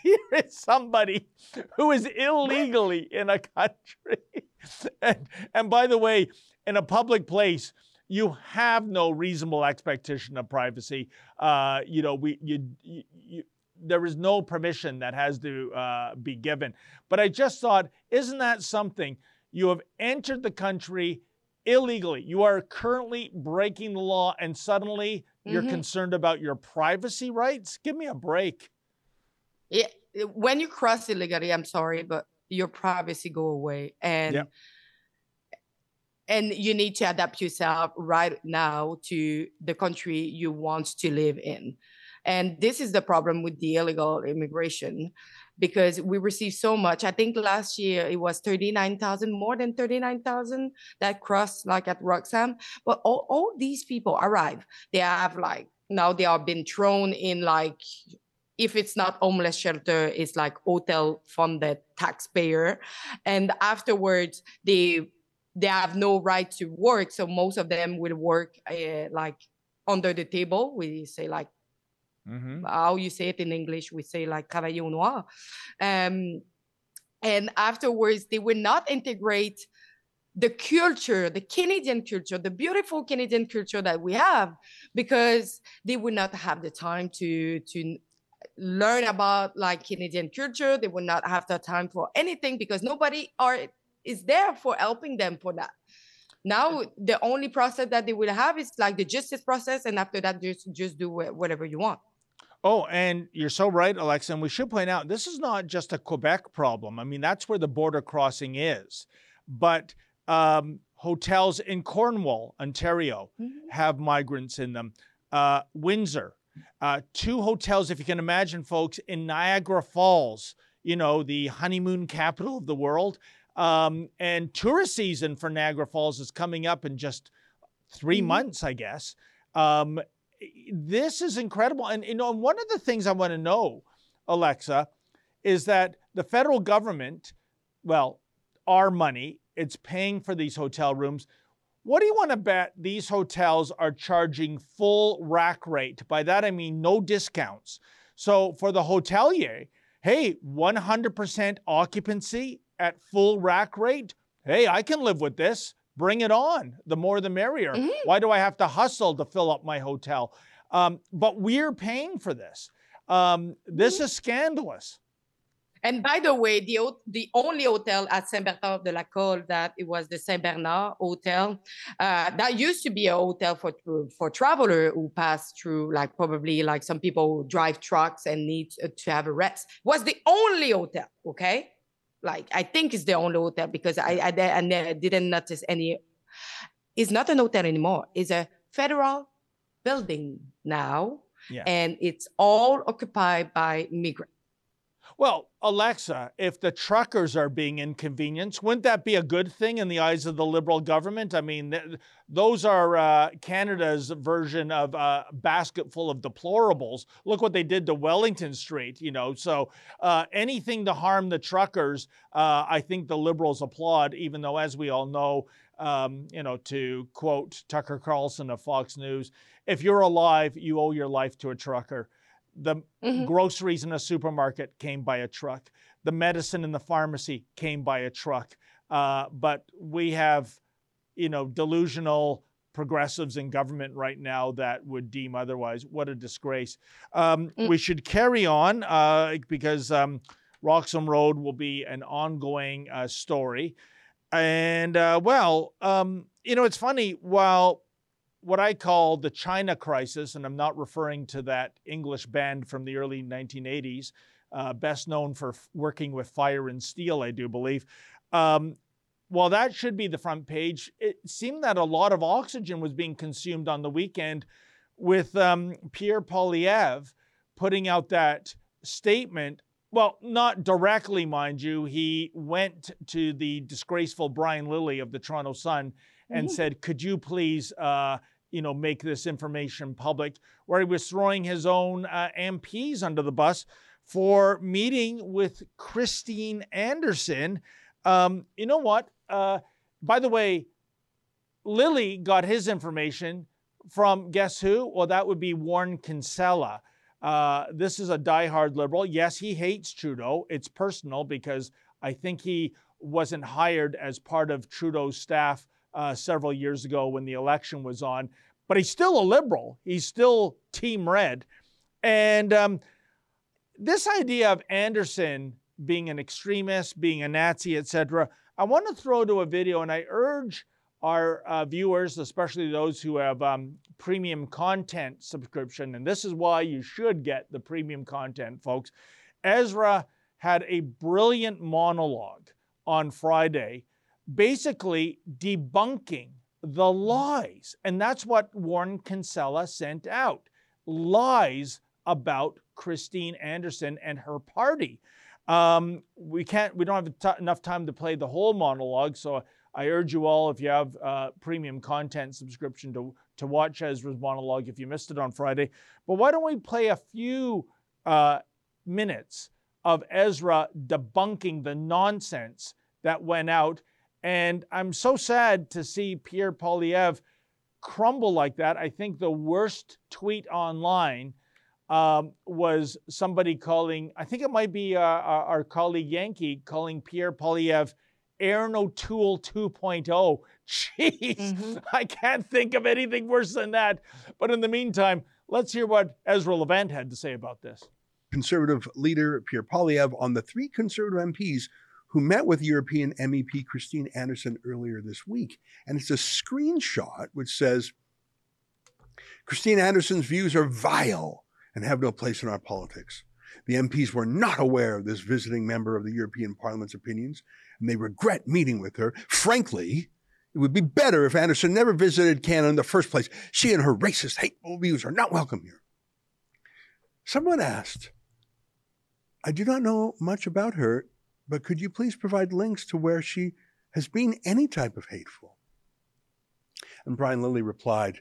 [SPEAKER 1] Here is somebody who is illegally in a country. and, and by the way, in a public place, you have no reasonable expectation of privacy. Uh, you know, we you, you, you there is no permission that has to uh, be given. But I just thought, isn't that something? You have entered the country illegally. You are currently breaking the law, and suddenly you're
[SPEAKER 2] Mhm.
[SPEAKER 1] concerned about your privacy rights? Give me a break.
[SPEAKER 2] Yeah, when you cross illegally, I'm sorry, but your privacy go away, and
[SPEAKER 1] Yep.
[SPEAKER 2] and you need to adapt yourself right now to the country you want to live in. And this is the problem with the illegal immigration because we receive so much. I think last year it was 39,000, more than 39,000 that crossed like at Roxham. But all, all these people arrive, they have like, now they are being thrown in like if it's not homeless shelter, it's like hotel funded taxpayer. And afterwards, they they have no right to work. So most of them will work uh, like under the table. We say like
[SPEAKER 1] Mm-hmm.
[SPEAKER 2] how you say it in English, we say like travail au noir. Um, and afterwards, they will not integrate the culture, the Canadian culture, the beautiful Canadian culture that we have, because they will not have the time to to learn about like Canadian culture. They will not have the time for anything because nobody are is there for helping them for that. Now the only process that they will have is like the justice process, and after that, just just do whatever you want.
[SPEAKER 1] Oh, and you're so right, Alexa. And we should point out this is not just a Quebec problem. I mean, that's where the border crossing is. But um, hotels in Cornwall, Ontario, have migrants in them. Uh, Windsor, uh, two hotels, if you can imagine, folks, in Niagara Falls, you know, the honeymoon capital of the world. Um, and tourist season for Niagara Falls is coming up in just 3 months, I guess. Um, this is incredible. And you know, one of the things I want to know, Alexa, is that the federal government, well, our money, it's paying for these hotel rooms. What do you want to bet these hotels are charging full rack rate? By that I mean no discounts. So for the hotelier, hey, 100% occupancy at full rack rate. Hey, I can live with this. Bring it on. The more the merrier. Why do I have to hustle to fill up my hotel? Um, but we're paying for this. Um, this is scandalous.
[SPEAKER 2] And by the way, the the only hotel at Saint Bernard de Lacolle that it was the Saint Bernard Hotel, uh, that used to be a hotel for for traveler who pass through, like probably like some people who drive trucks and need to have a rest. Was the only hotel, okay? Like I think it's the only hotel because I I, I didn't notice any. It's not an hotel anymore. It's a federal building now,
[SPEAKER 1] Yeah.
[SPEAKER 2] and it's all occupied by migrants.
[SPEAKER 1] Well, Alexa, if the truckers are being inconvenienced, wouldn't that be a good thing in the eyes of the Liberal government? I mean, th- those are uh, Canada's version of a basket full of deplorables. Look what they did to Wellington Street, you know. So uh, anything to harm the truckers, uh, I think the Liberals applaud, even though, as we all know, um, you know, to quote Tucker Carlson of Fox News, if you're alive, you owe your life to a trucker. The groceries in a supermarket came by a truck. The medicine in the pharmacy came by a truck. Uh, but we have, you know, delusional progressives in government right now that would deem otherwise. What a disgrace. Um, We should carry on uh, because um, Roxham Road will be an ongoing uh, story. And uh, well, um, you know, it's funny. While what I call the China crisis, and I'm not referring to that English band from the early 1980s, uh, best known for f- working with Fire and Steel, I do believe. Um, while that should be the front page, it seemed that a lot of oxygen was being consumed on the weekend with um, Pierre Poilievre putting out that statement. Well, not directly, mind you. He went to the disgraceful Brian Lilley of the Toronto Sun and
[SPEAKER 14] Mhm.
[SPEAKER 1] said, "Could you please, uh, you know, make this information public?" Where he was throwing his own uh, MPs under the bus for meeting with Christine Anderson. Um, you know what? Uh, by the way, Lilley got his information from guess who? Well, that would be Warren Kinsella. Uh, this is a diehard liberal. Yes, he hates Trudeau. It's personal because I think he wasn't hired as part of Trudeau's staff uh, several years ago when the election was on, but he's still a liberal. He's still Team Red. And um, this idea of Anderson being an extremist, being a Nazi, etc., I want to throw to a video, and I urge our uh, viewers, especially those who have um, premium content subscription, and this is why you should get the premium content, folks. Ezra had a brilliant monologue on Friday, basically debunking the lies. And that's what Warren Kinsella sent out lies about Christine Anderson and her party. Um, we can't, we don't have t- enough time to play the whole monologue. So I urge you all, if you have uh, premium content subscription, to, to watch Ezra's monologue if you missed it on Friday. But why don't we play a few uh, minutes of Ezra debunking the nonsense that went out? And I'm so sad to see Pierre Poilievre crumble like that. I think the worst tweet online um, was somebody calling, I think it might be uh, our, our colleague Yankee calling Pierre Poilievre Erin O'Toole 2.0. Jeez, mm-hmm. I can't think of anything worse than that. But in the meantime, let's hear what Ezra Levant had to say about this.
[SPEAKER 14] Conservative leader Pierre Poilievre on the three Conservative MPs who met with European MEP Christine Anderson earlier this week. And it's a screenshot which says Christine Anderson's views are vile and have no place in our politics. The MPs were not aware of this visiting member of the European Parliament's opinions, and they regret meeting with her. Frankly, it would be better if Anderson never visited Canada in the first place. She and her racist, hateful views are not welcome here. Someone asked, I do not know much about her but could you please provide links to where she has been any type of hateful? And Brian Lilley replied,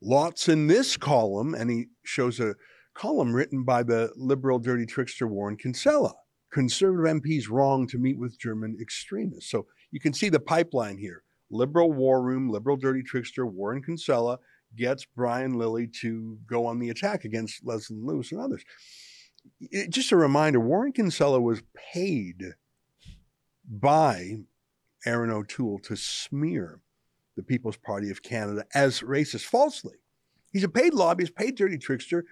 [SPEAKER 14] Lots in this column. And he shows a column written by the liberal dirty trickster Warren Kinsella. Conservative MPs wrong to meet with German extremists. So you can see the pipeline here. Liberal war room, liberal dirty trickster Warren Kinsella gets Brian Lilley to go on the attack against Leslyn Lewis and others. It, just a reminder Warren Kinsella was paid by Erin O'Toole to smear the People's Party of Canada as racist falsely. He's a paid lobbyist, paid dirty trickster.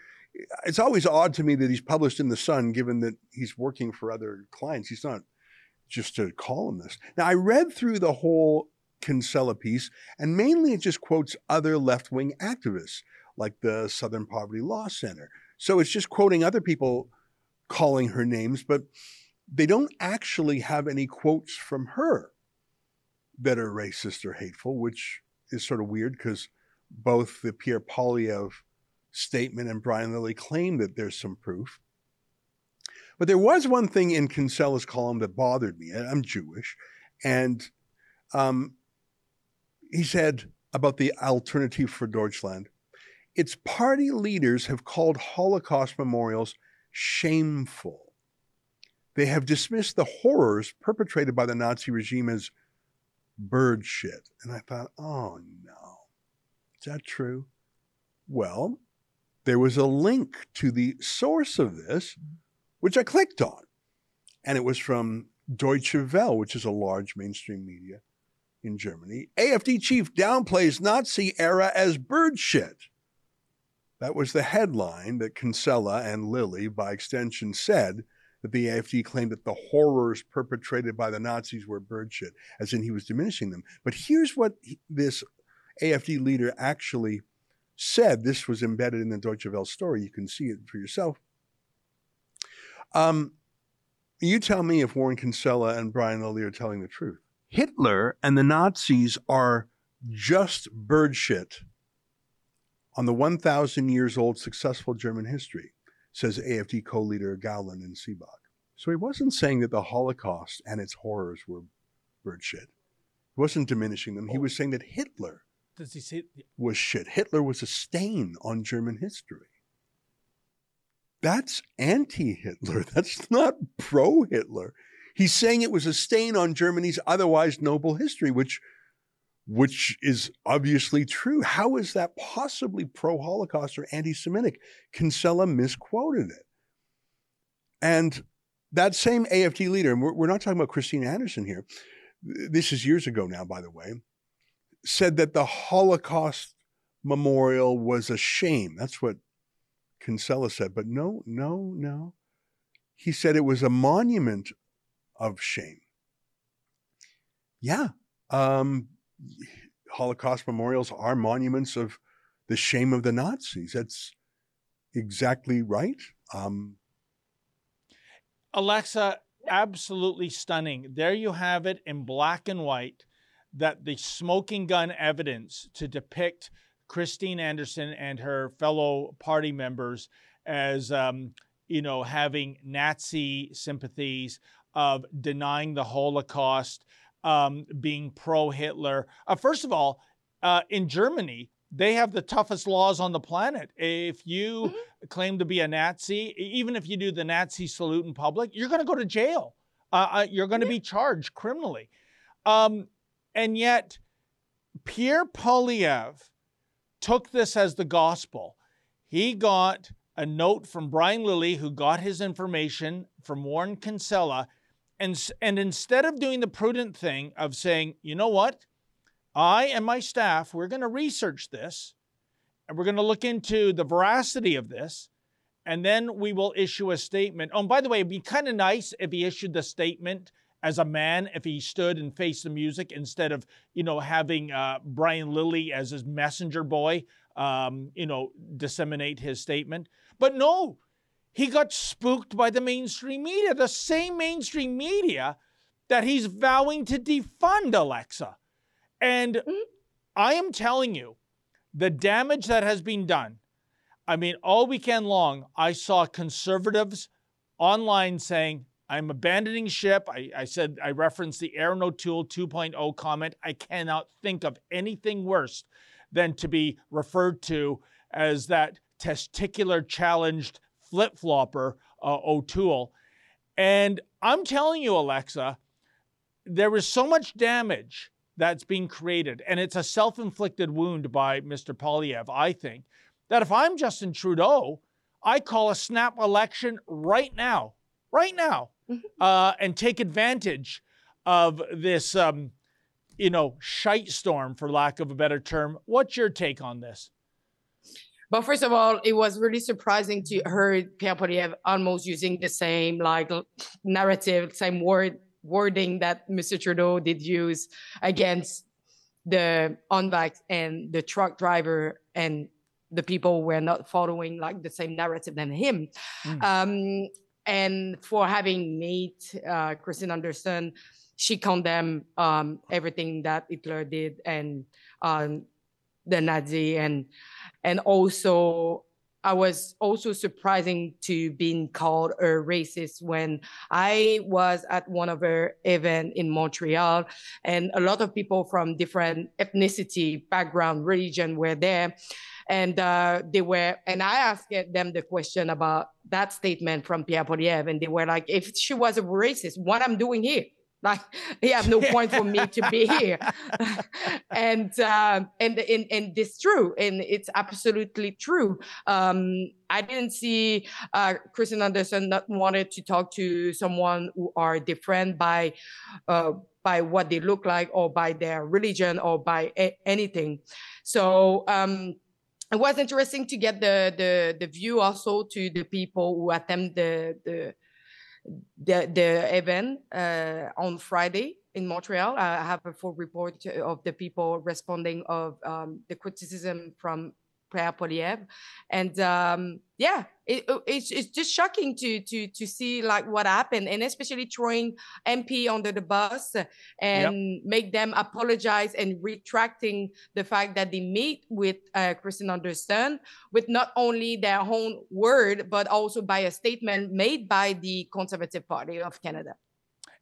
[SPEAKER 14] It's always odd to me that he's published in The Sun, given that he's working for other clients. He's not just a columnist. Now, I read through the whole Kinsella piece, and mainly it just quotes other left wing activists, like the Southern Poverty Law Center. So it's just quoting other people calling her names, but they don't actually have any quotes from her that are racist or hateful, which is sort of weird because both the Pierre Poilievre statement and Brian Lilley claim that there's some proof. But there was one thing in Kinsella's column that bothered me. I'm Jewish. And um, he said about the Alternative for Deutschland its party leaders have called Holocaust memorials shameful. They have dismissed the horrors perpetrated by the Nazi regime as bird shit. And I thought, oh no. Is that true? Well, there was a link to the source of this, which I clicked on. And it was from Deutsche Welle, which is a large mainstream media in Germany. AFD chief downplays Nazi era as bird shit. That was the headline that Kinsella and Lilley, by extension, said the AFD claimed that the horrors perpetrated by the Nazis were bird shit, as in he was diminishing them. But here's what he, this AFD leader actually said. This was embedded in the Deutsche Welle story. You can see it for yourself. Um, you tell me if Warren Kinsella and Brian Lilley are telling the truth. Hitler and the Nazis are just bird shit on the 1,000 years old successful German history says AFD co leader Gauland in Seebach. So he wasn't saying that the Holocaust and its horrors were bird shit. He wasn't diminishing them. He oh. was saying that Hitler
[SPEAKER 1] Does he say
[SPEAKER 14] was shit. Hitler was a stain on German history. That's anti Hitler. That's not pro Hitler. He's saying it was a stain on Germany's otherwise noble history, which which is obviously true. How is that possibly pro Holocaust or anti Semitic? Kinsella misquoted it. And that same AFD leader, and we're, we're not talking about Christine Anderson here, this is years ago now, by the way, said that the Holocaust memorial was a shame. That's what Kinsella said. But no, no, no. He said it was a monument of shame. Yeah. Um, Holocaust memorials are monuments of the shame of the Nazis. That's exactly right. Um,
[SPEAKER 1] Alexa, absolutely stunning. There you have it in black and white that the smoking gun evidence to depict Christine Anderson and her fellow party members as, um, you know, having Nazi sympathies, of denying the Holocaust, um, being pro Hitler. Uh, first of all, uh, in Germany, they have the toughest laws on the planet. If you mm-hmm. claim to be a Nazi, even if you do the Nazi salute in public, you're going to go to jail. Uh, uh you're going to be charged criminally. Um, and yet, Pierre Poilievre took this as the gospel. He got a note from Brian Lilley, who got his information from Warren Kinsella. And, and instead of doing the prudent thing of saying, you know what, I and my staff, we're going to research this and we're going to look into the veracity of this. And then we will issue a statement. Oh, by the way, it'd be kind of nice if he issued the statement as a man if he stood and faced the music instead of you know having uh, Brian Lilley as his messenger boy, um, you know, disseminate his statement. But no, he got spooked by the mainstream media, the same mainstream media that he's vowing to defund Alexa. And mm-hmm. I am telling you, the damage that has been done. I mean, all weekend long, I saw conservatives online saying, I'm abandoning ship. I, I said, I referenced the Erin O'Toole 2.0 comment. I cannot think of anything worse than to be referred to as that testicular challenged flip flopper, uh, O'Toole. And I'm telling you, Alexa, there is so much damage that's being created, and it's a self inflicted wound by Mr. Poilievre, I think, that if I'm Justin Trudeau, I call a snap election right now, right now, Mm-hmm. uh, and take advantage of this, um, you know, shite storm, for lack of a better term. What's your take on this?
[SPEAKER 2] But first of all, it was really surprising to hear Pierre Poilievre almost using the same like narrative, same word wording that Mr. Trudeau did use against the unvax and the truck driver and the people were not following like the same narrative than him. Mm. Um, and for having met uh, Christine Anderson, she condemned um, everything that Hitler did and um, the Nazi and and also I was also surprising to being called a racist when I was at one of her event in Montreal, and a lot of people from different ethnicity, background, religion were there, and uh, they were and i asked them the question about that statement from pierre poilievre and they were like if she was a racist what i'm doing here like you have no point for me to be here. And uh, and and and this true and it's absolutely true. Um, i didn't see uh Christine Anderson not wanted to talk to someone who are different by uh, by what they look like or by their religion or by a- anything. So um it was interesting to get the the the view also to the people who attend the the the, the event uh, on Friday in Montreal. I have a full report of the people responding of um, the criticism from Pierre Poilievre. And um, yeah, it, it's, it's just shocking to to to see like what happened, and especially throwing MP under the bus and yep. make them apologize and retracting the fact that they meet with uh, Christine Anderson with not only their own word but also by a statement made by the Conservative Party of Canada.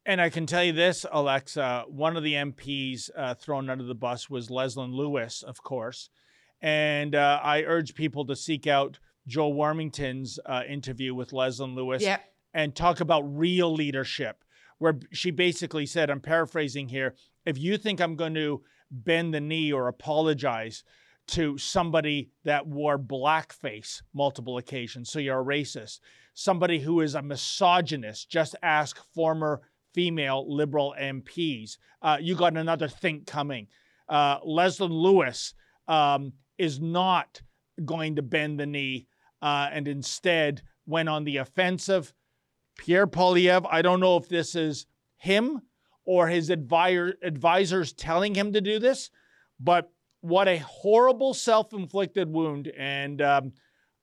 [SPEAKER 1] And I can tell you this, Alexa, one of the MPs uh, thrown under the bus was Leslyn Lewis, of course. And uh, I urge people to seek out Joe Warmington's uh, interview with Leslyn Lewis
[SPEAKER 2] yeah.
[SPEAKER 1] and talk about real leadership, where she basically said, I'm paraphrasing here, if you think I'm going to bend the knee or apologize to somebody that wore blackface multiple occasions, so you're a racist, somebody who is a misogynist, just ask former female liberal MPs. Uh, you got another think coming. Uh, Leslyn Lewis um, is not going to bend the knee uh, and instead went on the offensive. Pierre Poilievre, I don't know if this is him or his advisor, advisors telling him to do this, but what a horrible self-inflicted wound. And um,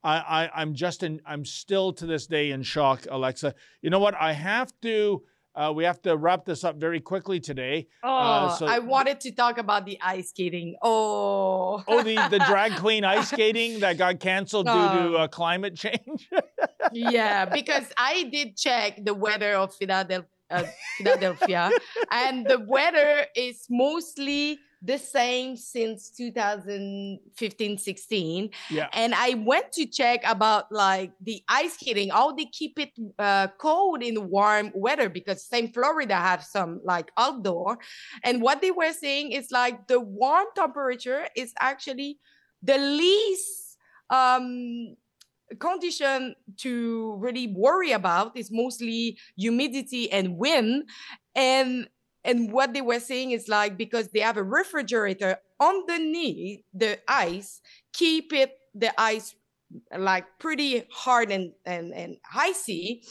[SPEAKER 1] I, I, am just in, I'm still to this day in shock, Alexa. You know what? I have to. Uh, we have to wrap this up very quickly today.
[SPEAKER 2] Oh, uh, so I wanted to talk about the ice skating. Oh,
[SPEAKER 1] oh, the, the drag queen ice skating that got canceled due to uh, climate change.
[SPEAKER 2] yeah, because I did check the weather of Philadelphia, uh, Philadelphia, and the weather is mostly the same since 2015 16
[SPEAKER 1] yeah.
[SPEAKER 2] And i went to check about like the ice skating how they keep it uh, cold in warm weather because same florida have some like outdoor. And what they were saying is like the warm temperature is actually the least um condition to really worry about is mostly humidity and wind and and what they were saying is like because they have a refrigerator underneath the ice, keep it the ice like pretty hard and and and icy.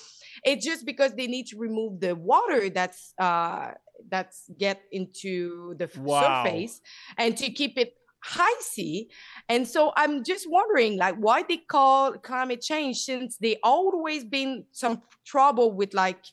[SPEAKER 2] It's just because they need to remove the water that's uh that's get into the wow. surface and to keep it icy. And so I'm just wondering, like, why they call climate change since they always been some trouble with like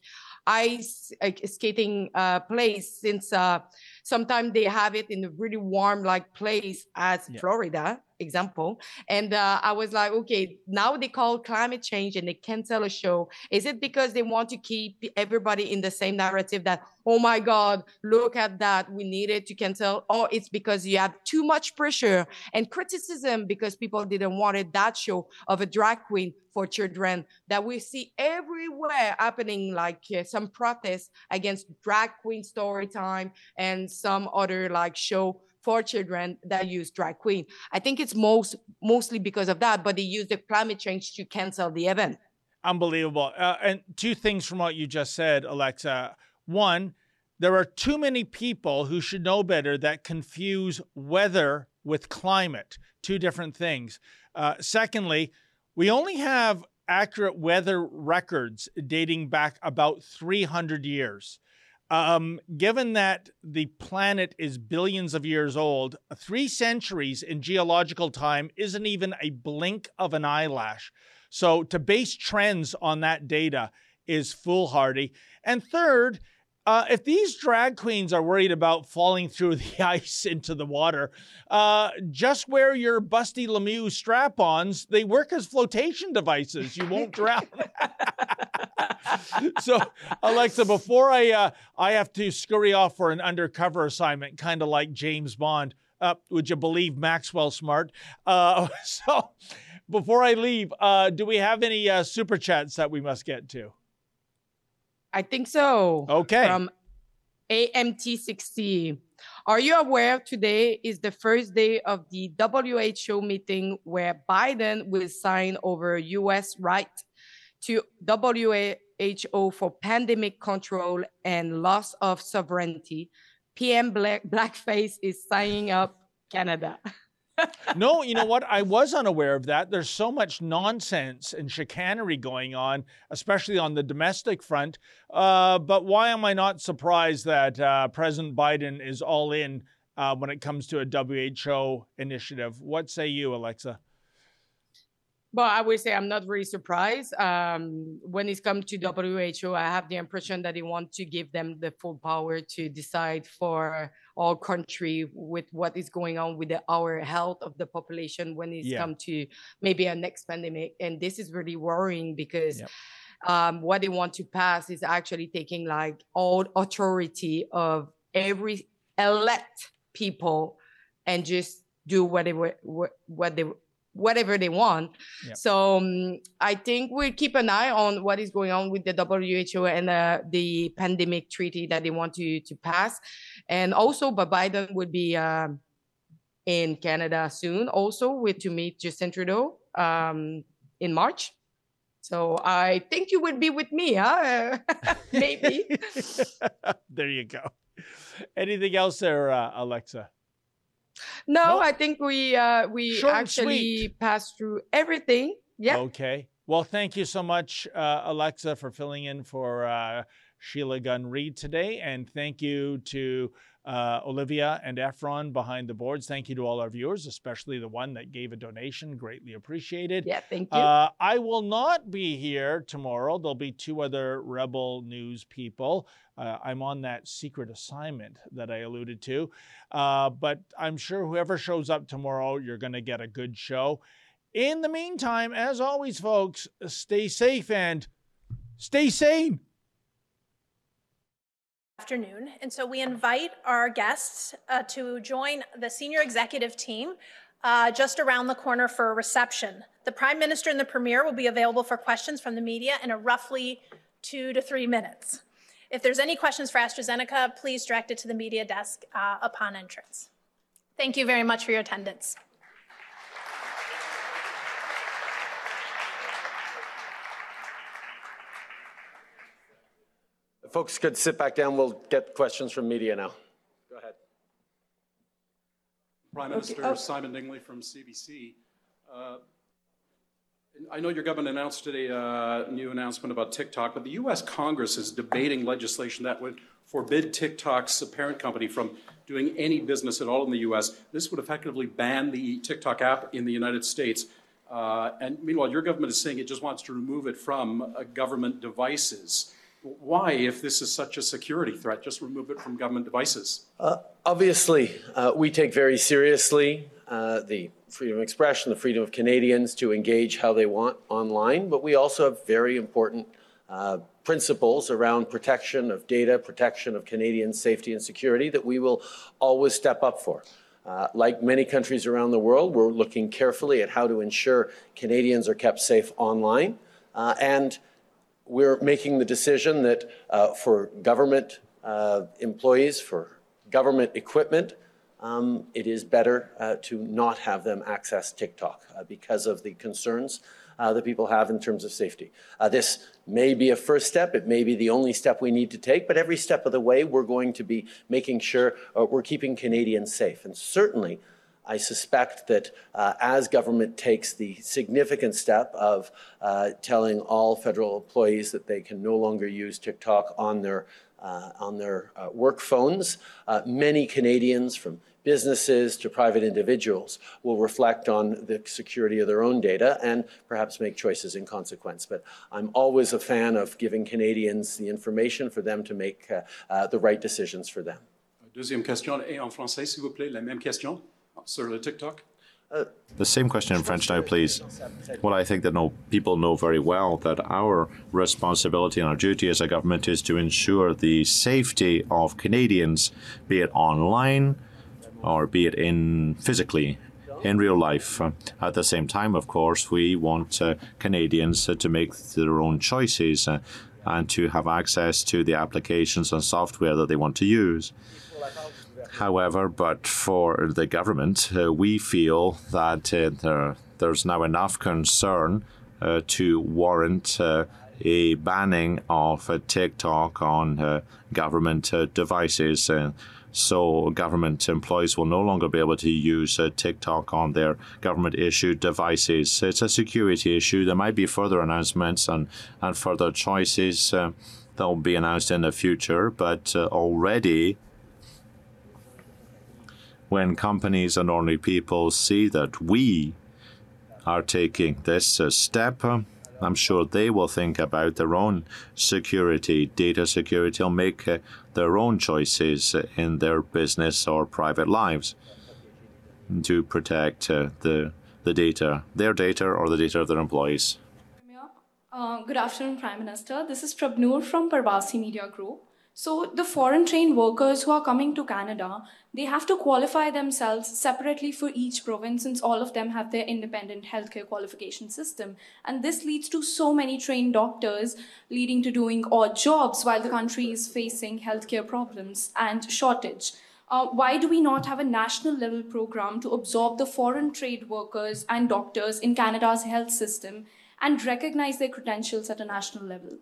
[SPEAKER 2] ice uh, skating uh, place since uh, sometimes they have it in a really warm like place as yeah. Florida example. And uh, I was like, okay, now they call climate change and they cancel a show. Is it because they want to keep everybody in the same narrative that, oh my God, look at that, we needed to cancel? Or it's because you have too much pressure and criticism because people didn't want it, that show of a drag queen for children that we see everywhere happening, like uh, some protests against drag queen story time and some other like show for children that use drag queen. I think it's most mostly because of that, but they use the climate change to cancel the event.
[SPEAKER 1] Unbelievable. Uh, and two things from what you just said, Alexa. One, there are too many people who should know better that confuse weather with climate, two different things. Uh, secondly, we only have accurate weather records dating back about 300 years. Um, given that the planet is billions of years old, three centuries in geological time isn't even a blink of an eyelash. So to base trends on that data is foolhardy. And third, uh, if these drag queens are worried about falling through the ice into the water, uh, just wear your Busty Lemieux strap ons. They work as flotation devices. You won't drown. so, Alexa, before I uh, I have to scurry off for an undercover assignment, kind of like James Bond. Uh, would you believe Maxwell Smart? Uh, so, before I leave, uh, do we have any super chats that we must get to?
[SPEAKER 2] I think so.
[SPEAKER 1] Okay.
[SPEAKER 2] From AMT60. Are you aware today is the first day of the WHO meeting where Biden will sign over US right to WHO for pandemic control and loss of sovereignty? PM Black, Blackface is signing up Canada.
[SPEAKER 1] no, you know what? I was unaware of that. There's so much nonsense and chicanery going on, especially on the domestic front. Uh, but why am I not surprised that uh, President Biden is all in uh, when it comes to a WHO initiative? What say you, Alexa?
[SPEAKER 2] Well, I would say I'm not really surprised. Um, when it comes to WHO, I have the impression that they want to give them the full power to decide for all country with what is going on with the, our health of the population when it's yeah. come to maybe a next pandemic. And this is really worrying because yep. um, what they want to pass is actually taking like all authority of every elect people and just do whatever what they whatever they want. Yep. So um, I think we keep an eye on what is going on with the WHO and uh, the pandemic treaty that they want to to pass, and also, but Biden would be uh, in Canada soon, also with to meet Justin Trudeau um, in March. So I think you would be with me, huh? Maybe.
[SPEAKER 1] there you go. Anything else there, uh, Alexa?
[SPEAKER 2] No, I think we uh, we actually passed through everything. Yeah.
[SPEAKER 1] Okay. Well, thank you so much, uh, Alexa, for filling in for uh, Sheila Gunn Reid today. And thank you to uh, Olivia and Efron behind the boards. Thank you to all our viewers, especially the one that gave a donation. Greatly appreciated.
[SPEAKER 2] Yeah, thank you.
[SPEAKER 1] Uh, I will not be here tomorrow. There'll be two other Rebel News people. Uh, I'm on that secret assignment that I alluded to. Uh, but I'm sure whoever shows up tomorrow, you're going to get a good show. In the meantime, as always, folks, stay safe and stay sane
[SPEAKER 10] afternoon. And so we invite our guests uh, to join the senior executive team uh, just around the corner for a reception. The Prime Minister and the Premier will be available for questions from the media in a roughly two to three minutes. If there's any questions for AstraZeneca, please direct it to the media desk uh, upon entrance. Thank you very much for your attendance.
[SPEAKER 6] Folks could sit back down. We'll get questions from media now. Go ahead.
[SPEAKER 15] Prime Minister
[SPEAKER 6] oh.
[SPEAKER 15] Simon Dingley from CBC. Uh, I know your government announced today a new announcement about TikTok, but the U.S. Congress is debating legislation that would forbid TikTok's parent company from doing any business at all in the U.S. This would effectively ban the TikTok app in the United States. Uh, and meanwhile, your government is saying it just wants to remove it from uh, government devices. Why, if this is such a security threat, just remove it from government devices?
[SPEAKER 6] Uh, obviously, uh, we take very seriously uh, the freedom of expression, the freedom of Canadians to engage how they want online, but we also have very important uh, principles around protection of data, protection of Canadian safety and security that we will always step up for. Uh, like many countries around the world, we're looking carefully at how to ensure Canadians are kept safe online uh, and we're making the decision that uh, for government uh, employees, for government equipment, um, it is better uh, to not have them access TikTok uh, because of the concerns uh, that people have in terms of safety. Uh, this may be a first step. It may be the only step we need to take, but every step of the way, we're going to be making sure we're keeping Canadians safe. And certainly, I suspect that uh, as government takes the significant step of uh, telling all federal employees that they can no longer use TikTok on their uh, on their uh, work phones, uh, many Canadians from businesses to private individuals will reflect on the security of their own data and perhaps make choices in consequence. But I'm always a fan of giving Canadians the information for them to make uh, the right decisions for them.
[SPEAKER 15] Deuxième question, et en français, s'il vous plaît, la même question sur TikTok?
[SPEAKER 16] Uh, the same question in French now, please. Well, I think that no, people know very well that our responsibility and our duty as a government is to ensure the safety of Canadians, be it online or be it in physically in real life. At the same time, of course, we want uh, Canadians uh, to make their own choices uh, and to have access to the applications and software that they want to use. However, but for the government, uh, we feel that uh, there, there's now enough concern uh, to warrant uh, a banning of uh, TikTok on uh, government devices. so government employees will no longer be able to use TikTok on their government-issued devices. It's a security issue. There might be further announcements and, and further choices that will be announced in the future, but already when companies and ordinary people see that we are taking this step, I'm sure they will think about their own security, data security, and make uh, their own choices in their business or private lives to protect uh, the the data, their data or the data of their employees.
[SPEAKER 17] Uh, good afternoon, Prime Minister. This is Prabnoor from Parvasi Media Group. So the foreign trained workers who are coming to Canada, they have to qualify themselves separately for each province since all of them have their independent healthcare qualification system. And this leads to so many trained doctors leading to doing odd jobs while the country is facing healthcare problems and shortage. Uh, why do we not have a national level program to absorb the foreign trade workers and doctors in Canada's health system and recognize their credentials at a national level?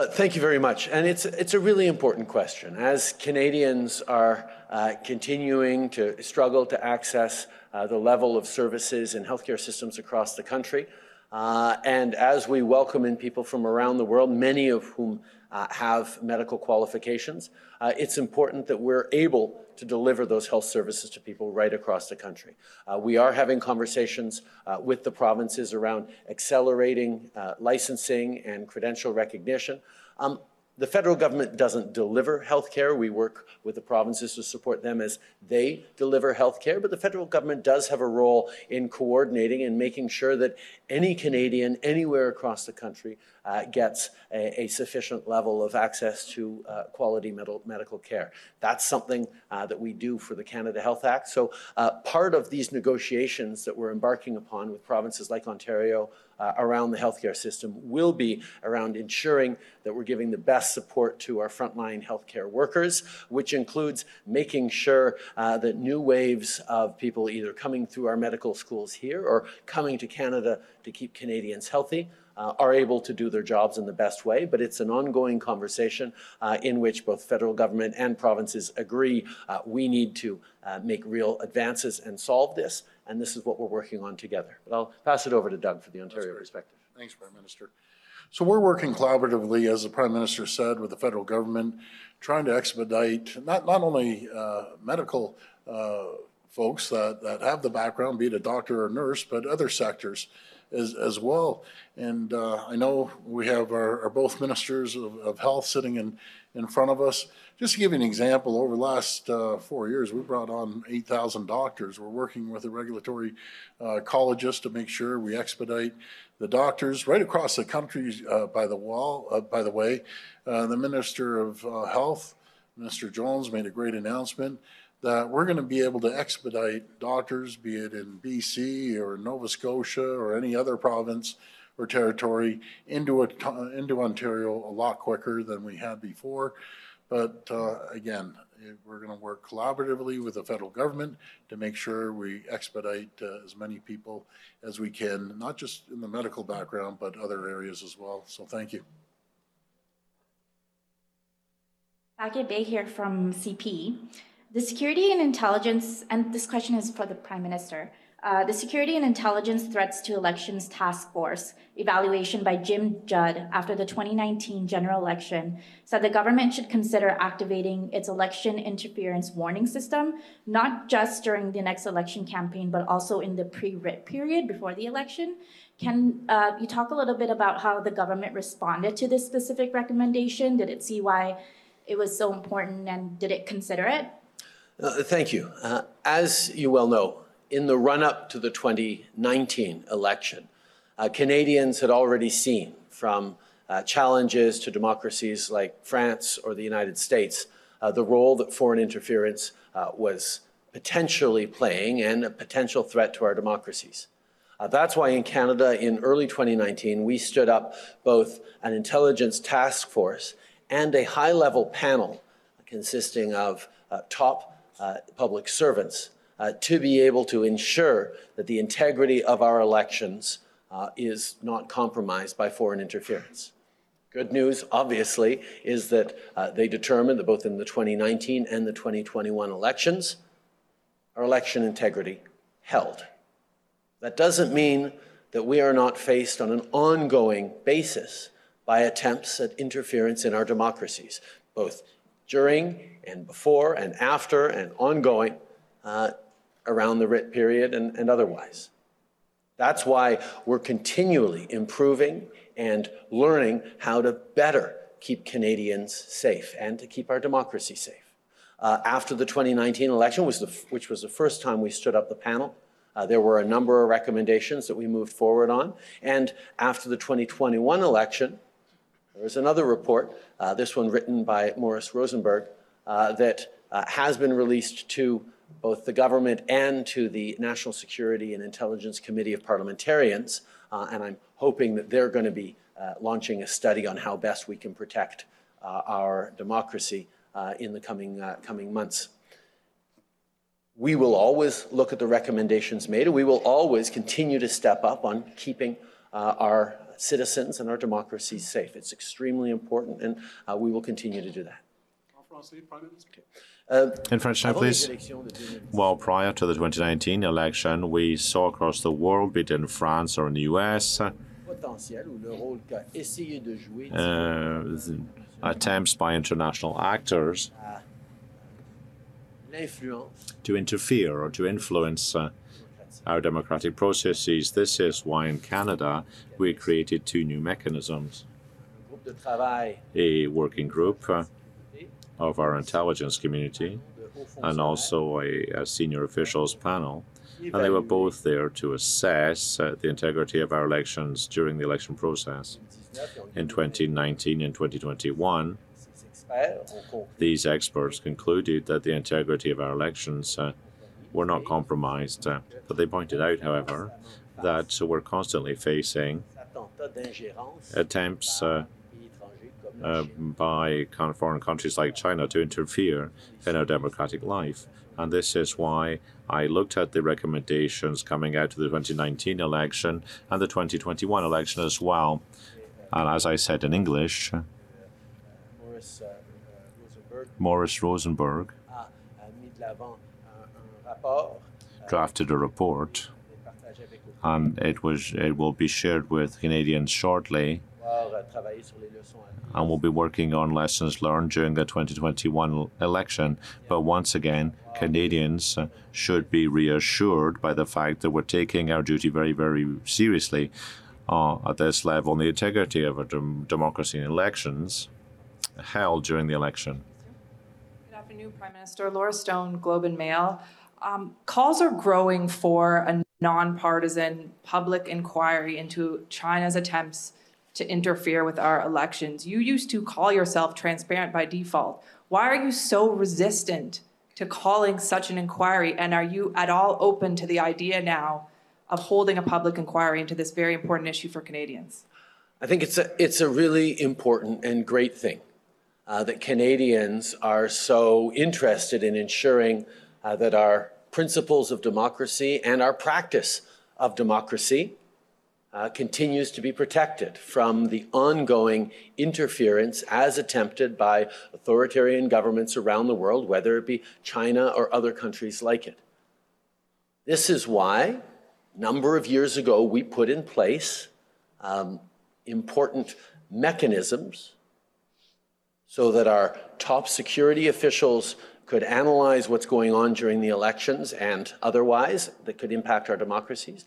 [SPEAKER 6] Uh, thank you very much. And it's, it's a really important question. As Canadians are uh, continuing to struggle to access uh, the level of services in healthcare systems across the country, Uh, and as we welcome in people from around the world, many of whom uh, have medical qualifications, uh, it's important that we're able to deliver those health services to people right across the country. Uh, we are having conversations uh, with the provinces around accelerating uh, licensing and credential recognition. Um, the federal government doesn't deliver health care. We work with the provinces to support them as they deliver health care, but the federal government does have a role in coordinating and making sure that any Canadian anywhere across the country uh, gets a, a, sufficient level of access to uh, quality med- medical care. That's something uh, that we do for the Canada Health Act. So, uh, part of these negotiations that we're embarking upon with provinces like Ontario, uh, around the healthcare system will be around ensuring that we're giving the best support to our frontline healthcare workers, which includes making sure uh, that new waves of people either coming through our medical schools here or coming to Canada to keep Canadians healthy uh, are able to do their jobs in the best way. But it's an ongoing conversation uh, in which both federal government and provinces agree uh, we need to uh, make real advances and solve this. And this is what we're working on together. But I'll pass it over to Doug for the Ontario perspective.
[SPEAKER 18] Thanks, Prime Minister. So we're working collaboratively, as the Prime Minister said, with the federal government, trying to expedite not, not only uh, medical uh, folks that, that have the background, be it a doctor or nurse, but other sectors as, as well. And uh, I know we have our, our both ministers of, of, health sitting in, in front of us. Just to give you an example, over the last uh, four years, we brought on 8,000 doctors. We're working with the regulatory uh, colleges to make sure we expedite the doctors right across the country. Uh, by the wall, uh, by the way, uh, the Minister of Health, Minister Jones, made a great announcement that we're going to be able to expedite doctors, be it in BC or Nova Scotia or any other province or territory, into, a, into Ontario a lot quicker than we had before. But uh, again, we're going to work collaboratively with the federal government to make sure we expedite uh, as many people as we can, not just in the medical background, but other areas as well. So thank you.
[SPEAKER 19] Bagia Bay here from CP. The security and intelligence, and this question is for the Prime Minister. Uh, the Security and Intelligence Threats to Elections Task Force evaluation by Jim Judd after the 2019 general election said the government should consider activating its election interference warning system, not just during the next election campaign, but also in the pre writ period before the election. Can uh, you talk a little bit about how the government responded to this specific recommendation? Did it see why it was so important and did it consider it?
[SPEAKER 6] Uh, thank you. Uh, as you well know, in the run up to the 2019 election, uh, Canadians had already seen from uh, challenges to democracies like France or the United States uh, the role that foreign interference uh, was potentially playing and a potential threat to our democracies. that's why in Canada, in early 2019, we stood up both an intelligence task force and a high level panel consisting of top uh, public servants uh, to be able to ensure that the integrity of our elections uh, is not compromised by foreign interference. Good news, obviously, is that uh, they determined that both in the 2019 and the 2021 elections, our election integrity held. That doesn't mean that we are not faced on an ongoing basis by attempts at interference in our democracies, both during and before and after and ongoing uh, around the writ period and, and otherwise. That's why we're continually improving and learning how to better keep Canadians safe and to keep our democracy safe. Uh, after the 2019 election, was the, which was the first time we stood up the panel, uh, there were a number of recommendations that we moved forward on. And after the 2021 election, there was another report, uh, this one written by Morris Rosenberg, uh, that uh, has been released to both the government and to the National Security and Intelligence Committee of Parliamentarians. Uh, and I'm hoping that they're going to be uh, launching a study on how best we can protect uh, our democracy in the coming, coming months. We will always look at the recommendations made, and we will always continue to step up on keeping our citizens and our democracies safe. It's extremely important, and uh, we will continue to do that.
[SPEAKER 16] Uh, In French now, please. Well, prior to the 2019 election, we saw across the world, be it in France or in the US, uh, attempts by international actors to interfere or to influence uh, our democratic processes. This is why in Canada we created two new mechanisms a working group uh, of our intelligence community and also a, a, senior officials panel. And they were both there to assess uh, the integrity of our elections during the election process. In 2019 and 2021, these experts concluded that the integrity of our elections uh, were not compromised. Uh, but they pointed out, however, that we're constantly facing attempts uh, uh, by foreign countries like China to interfere in our democratic life. And this is why I looked at the recommendations coming out of the 2019 election and the 2021 election as well. And as I said in English, Morris Rosenberg drafted a report, and it was it will be shared with Canadians shortly and we'll be working on lessons learned during the 2021 election. But once again, Canadians should be reassured by the fact that we're taking our duty very, very seriously uh, at this level and the integrity of our dem- democracy and elections held during the election.
[SPEAKER 20] Good afternoon, Prime Minister. Laura Stone, Globe and Mail. Um, calls are growing for a nonpartisan public inquiry into China's attempts to interfere with our elections. You used to call yourself transparent by default. Why are you so resistant to calling such an inquiry? And are you at all open to the idea now of holding a public inquiry into this very important issue for Canadians?
[SPEAKER 6] I think it's a, it's a really important and great thing uh, that Canadians are so interested in ensuring uh, that our principles of democracy and our practice of democracy uh, continues to be protected from the ongoing interference as attempted by authoritarian governments around the world, whether it be China or other countries like it. This is why, a number of years ago, we put in place um, important mechanisms so that our top security officials could analyze what's going on during the elections and otherwise that could impact our democracies.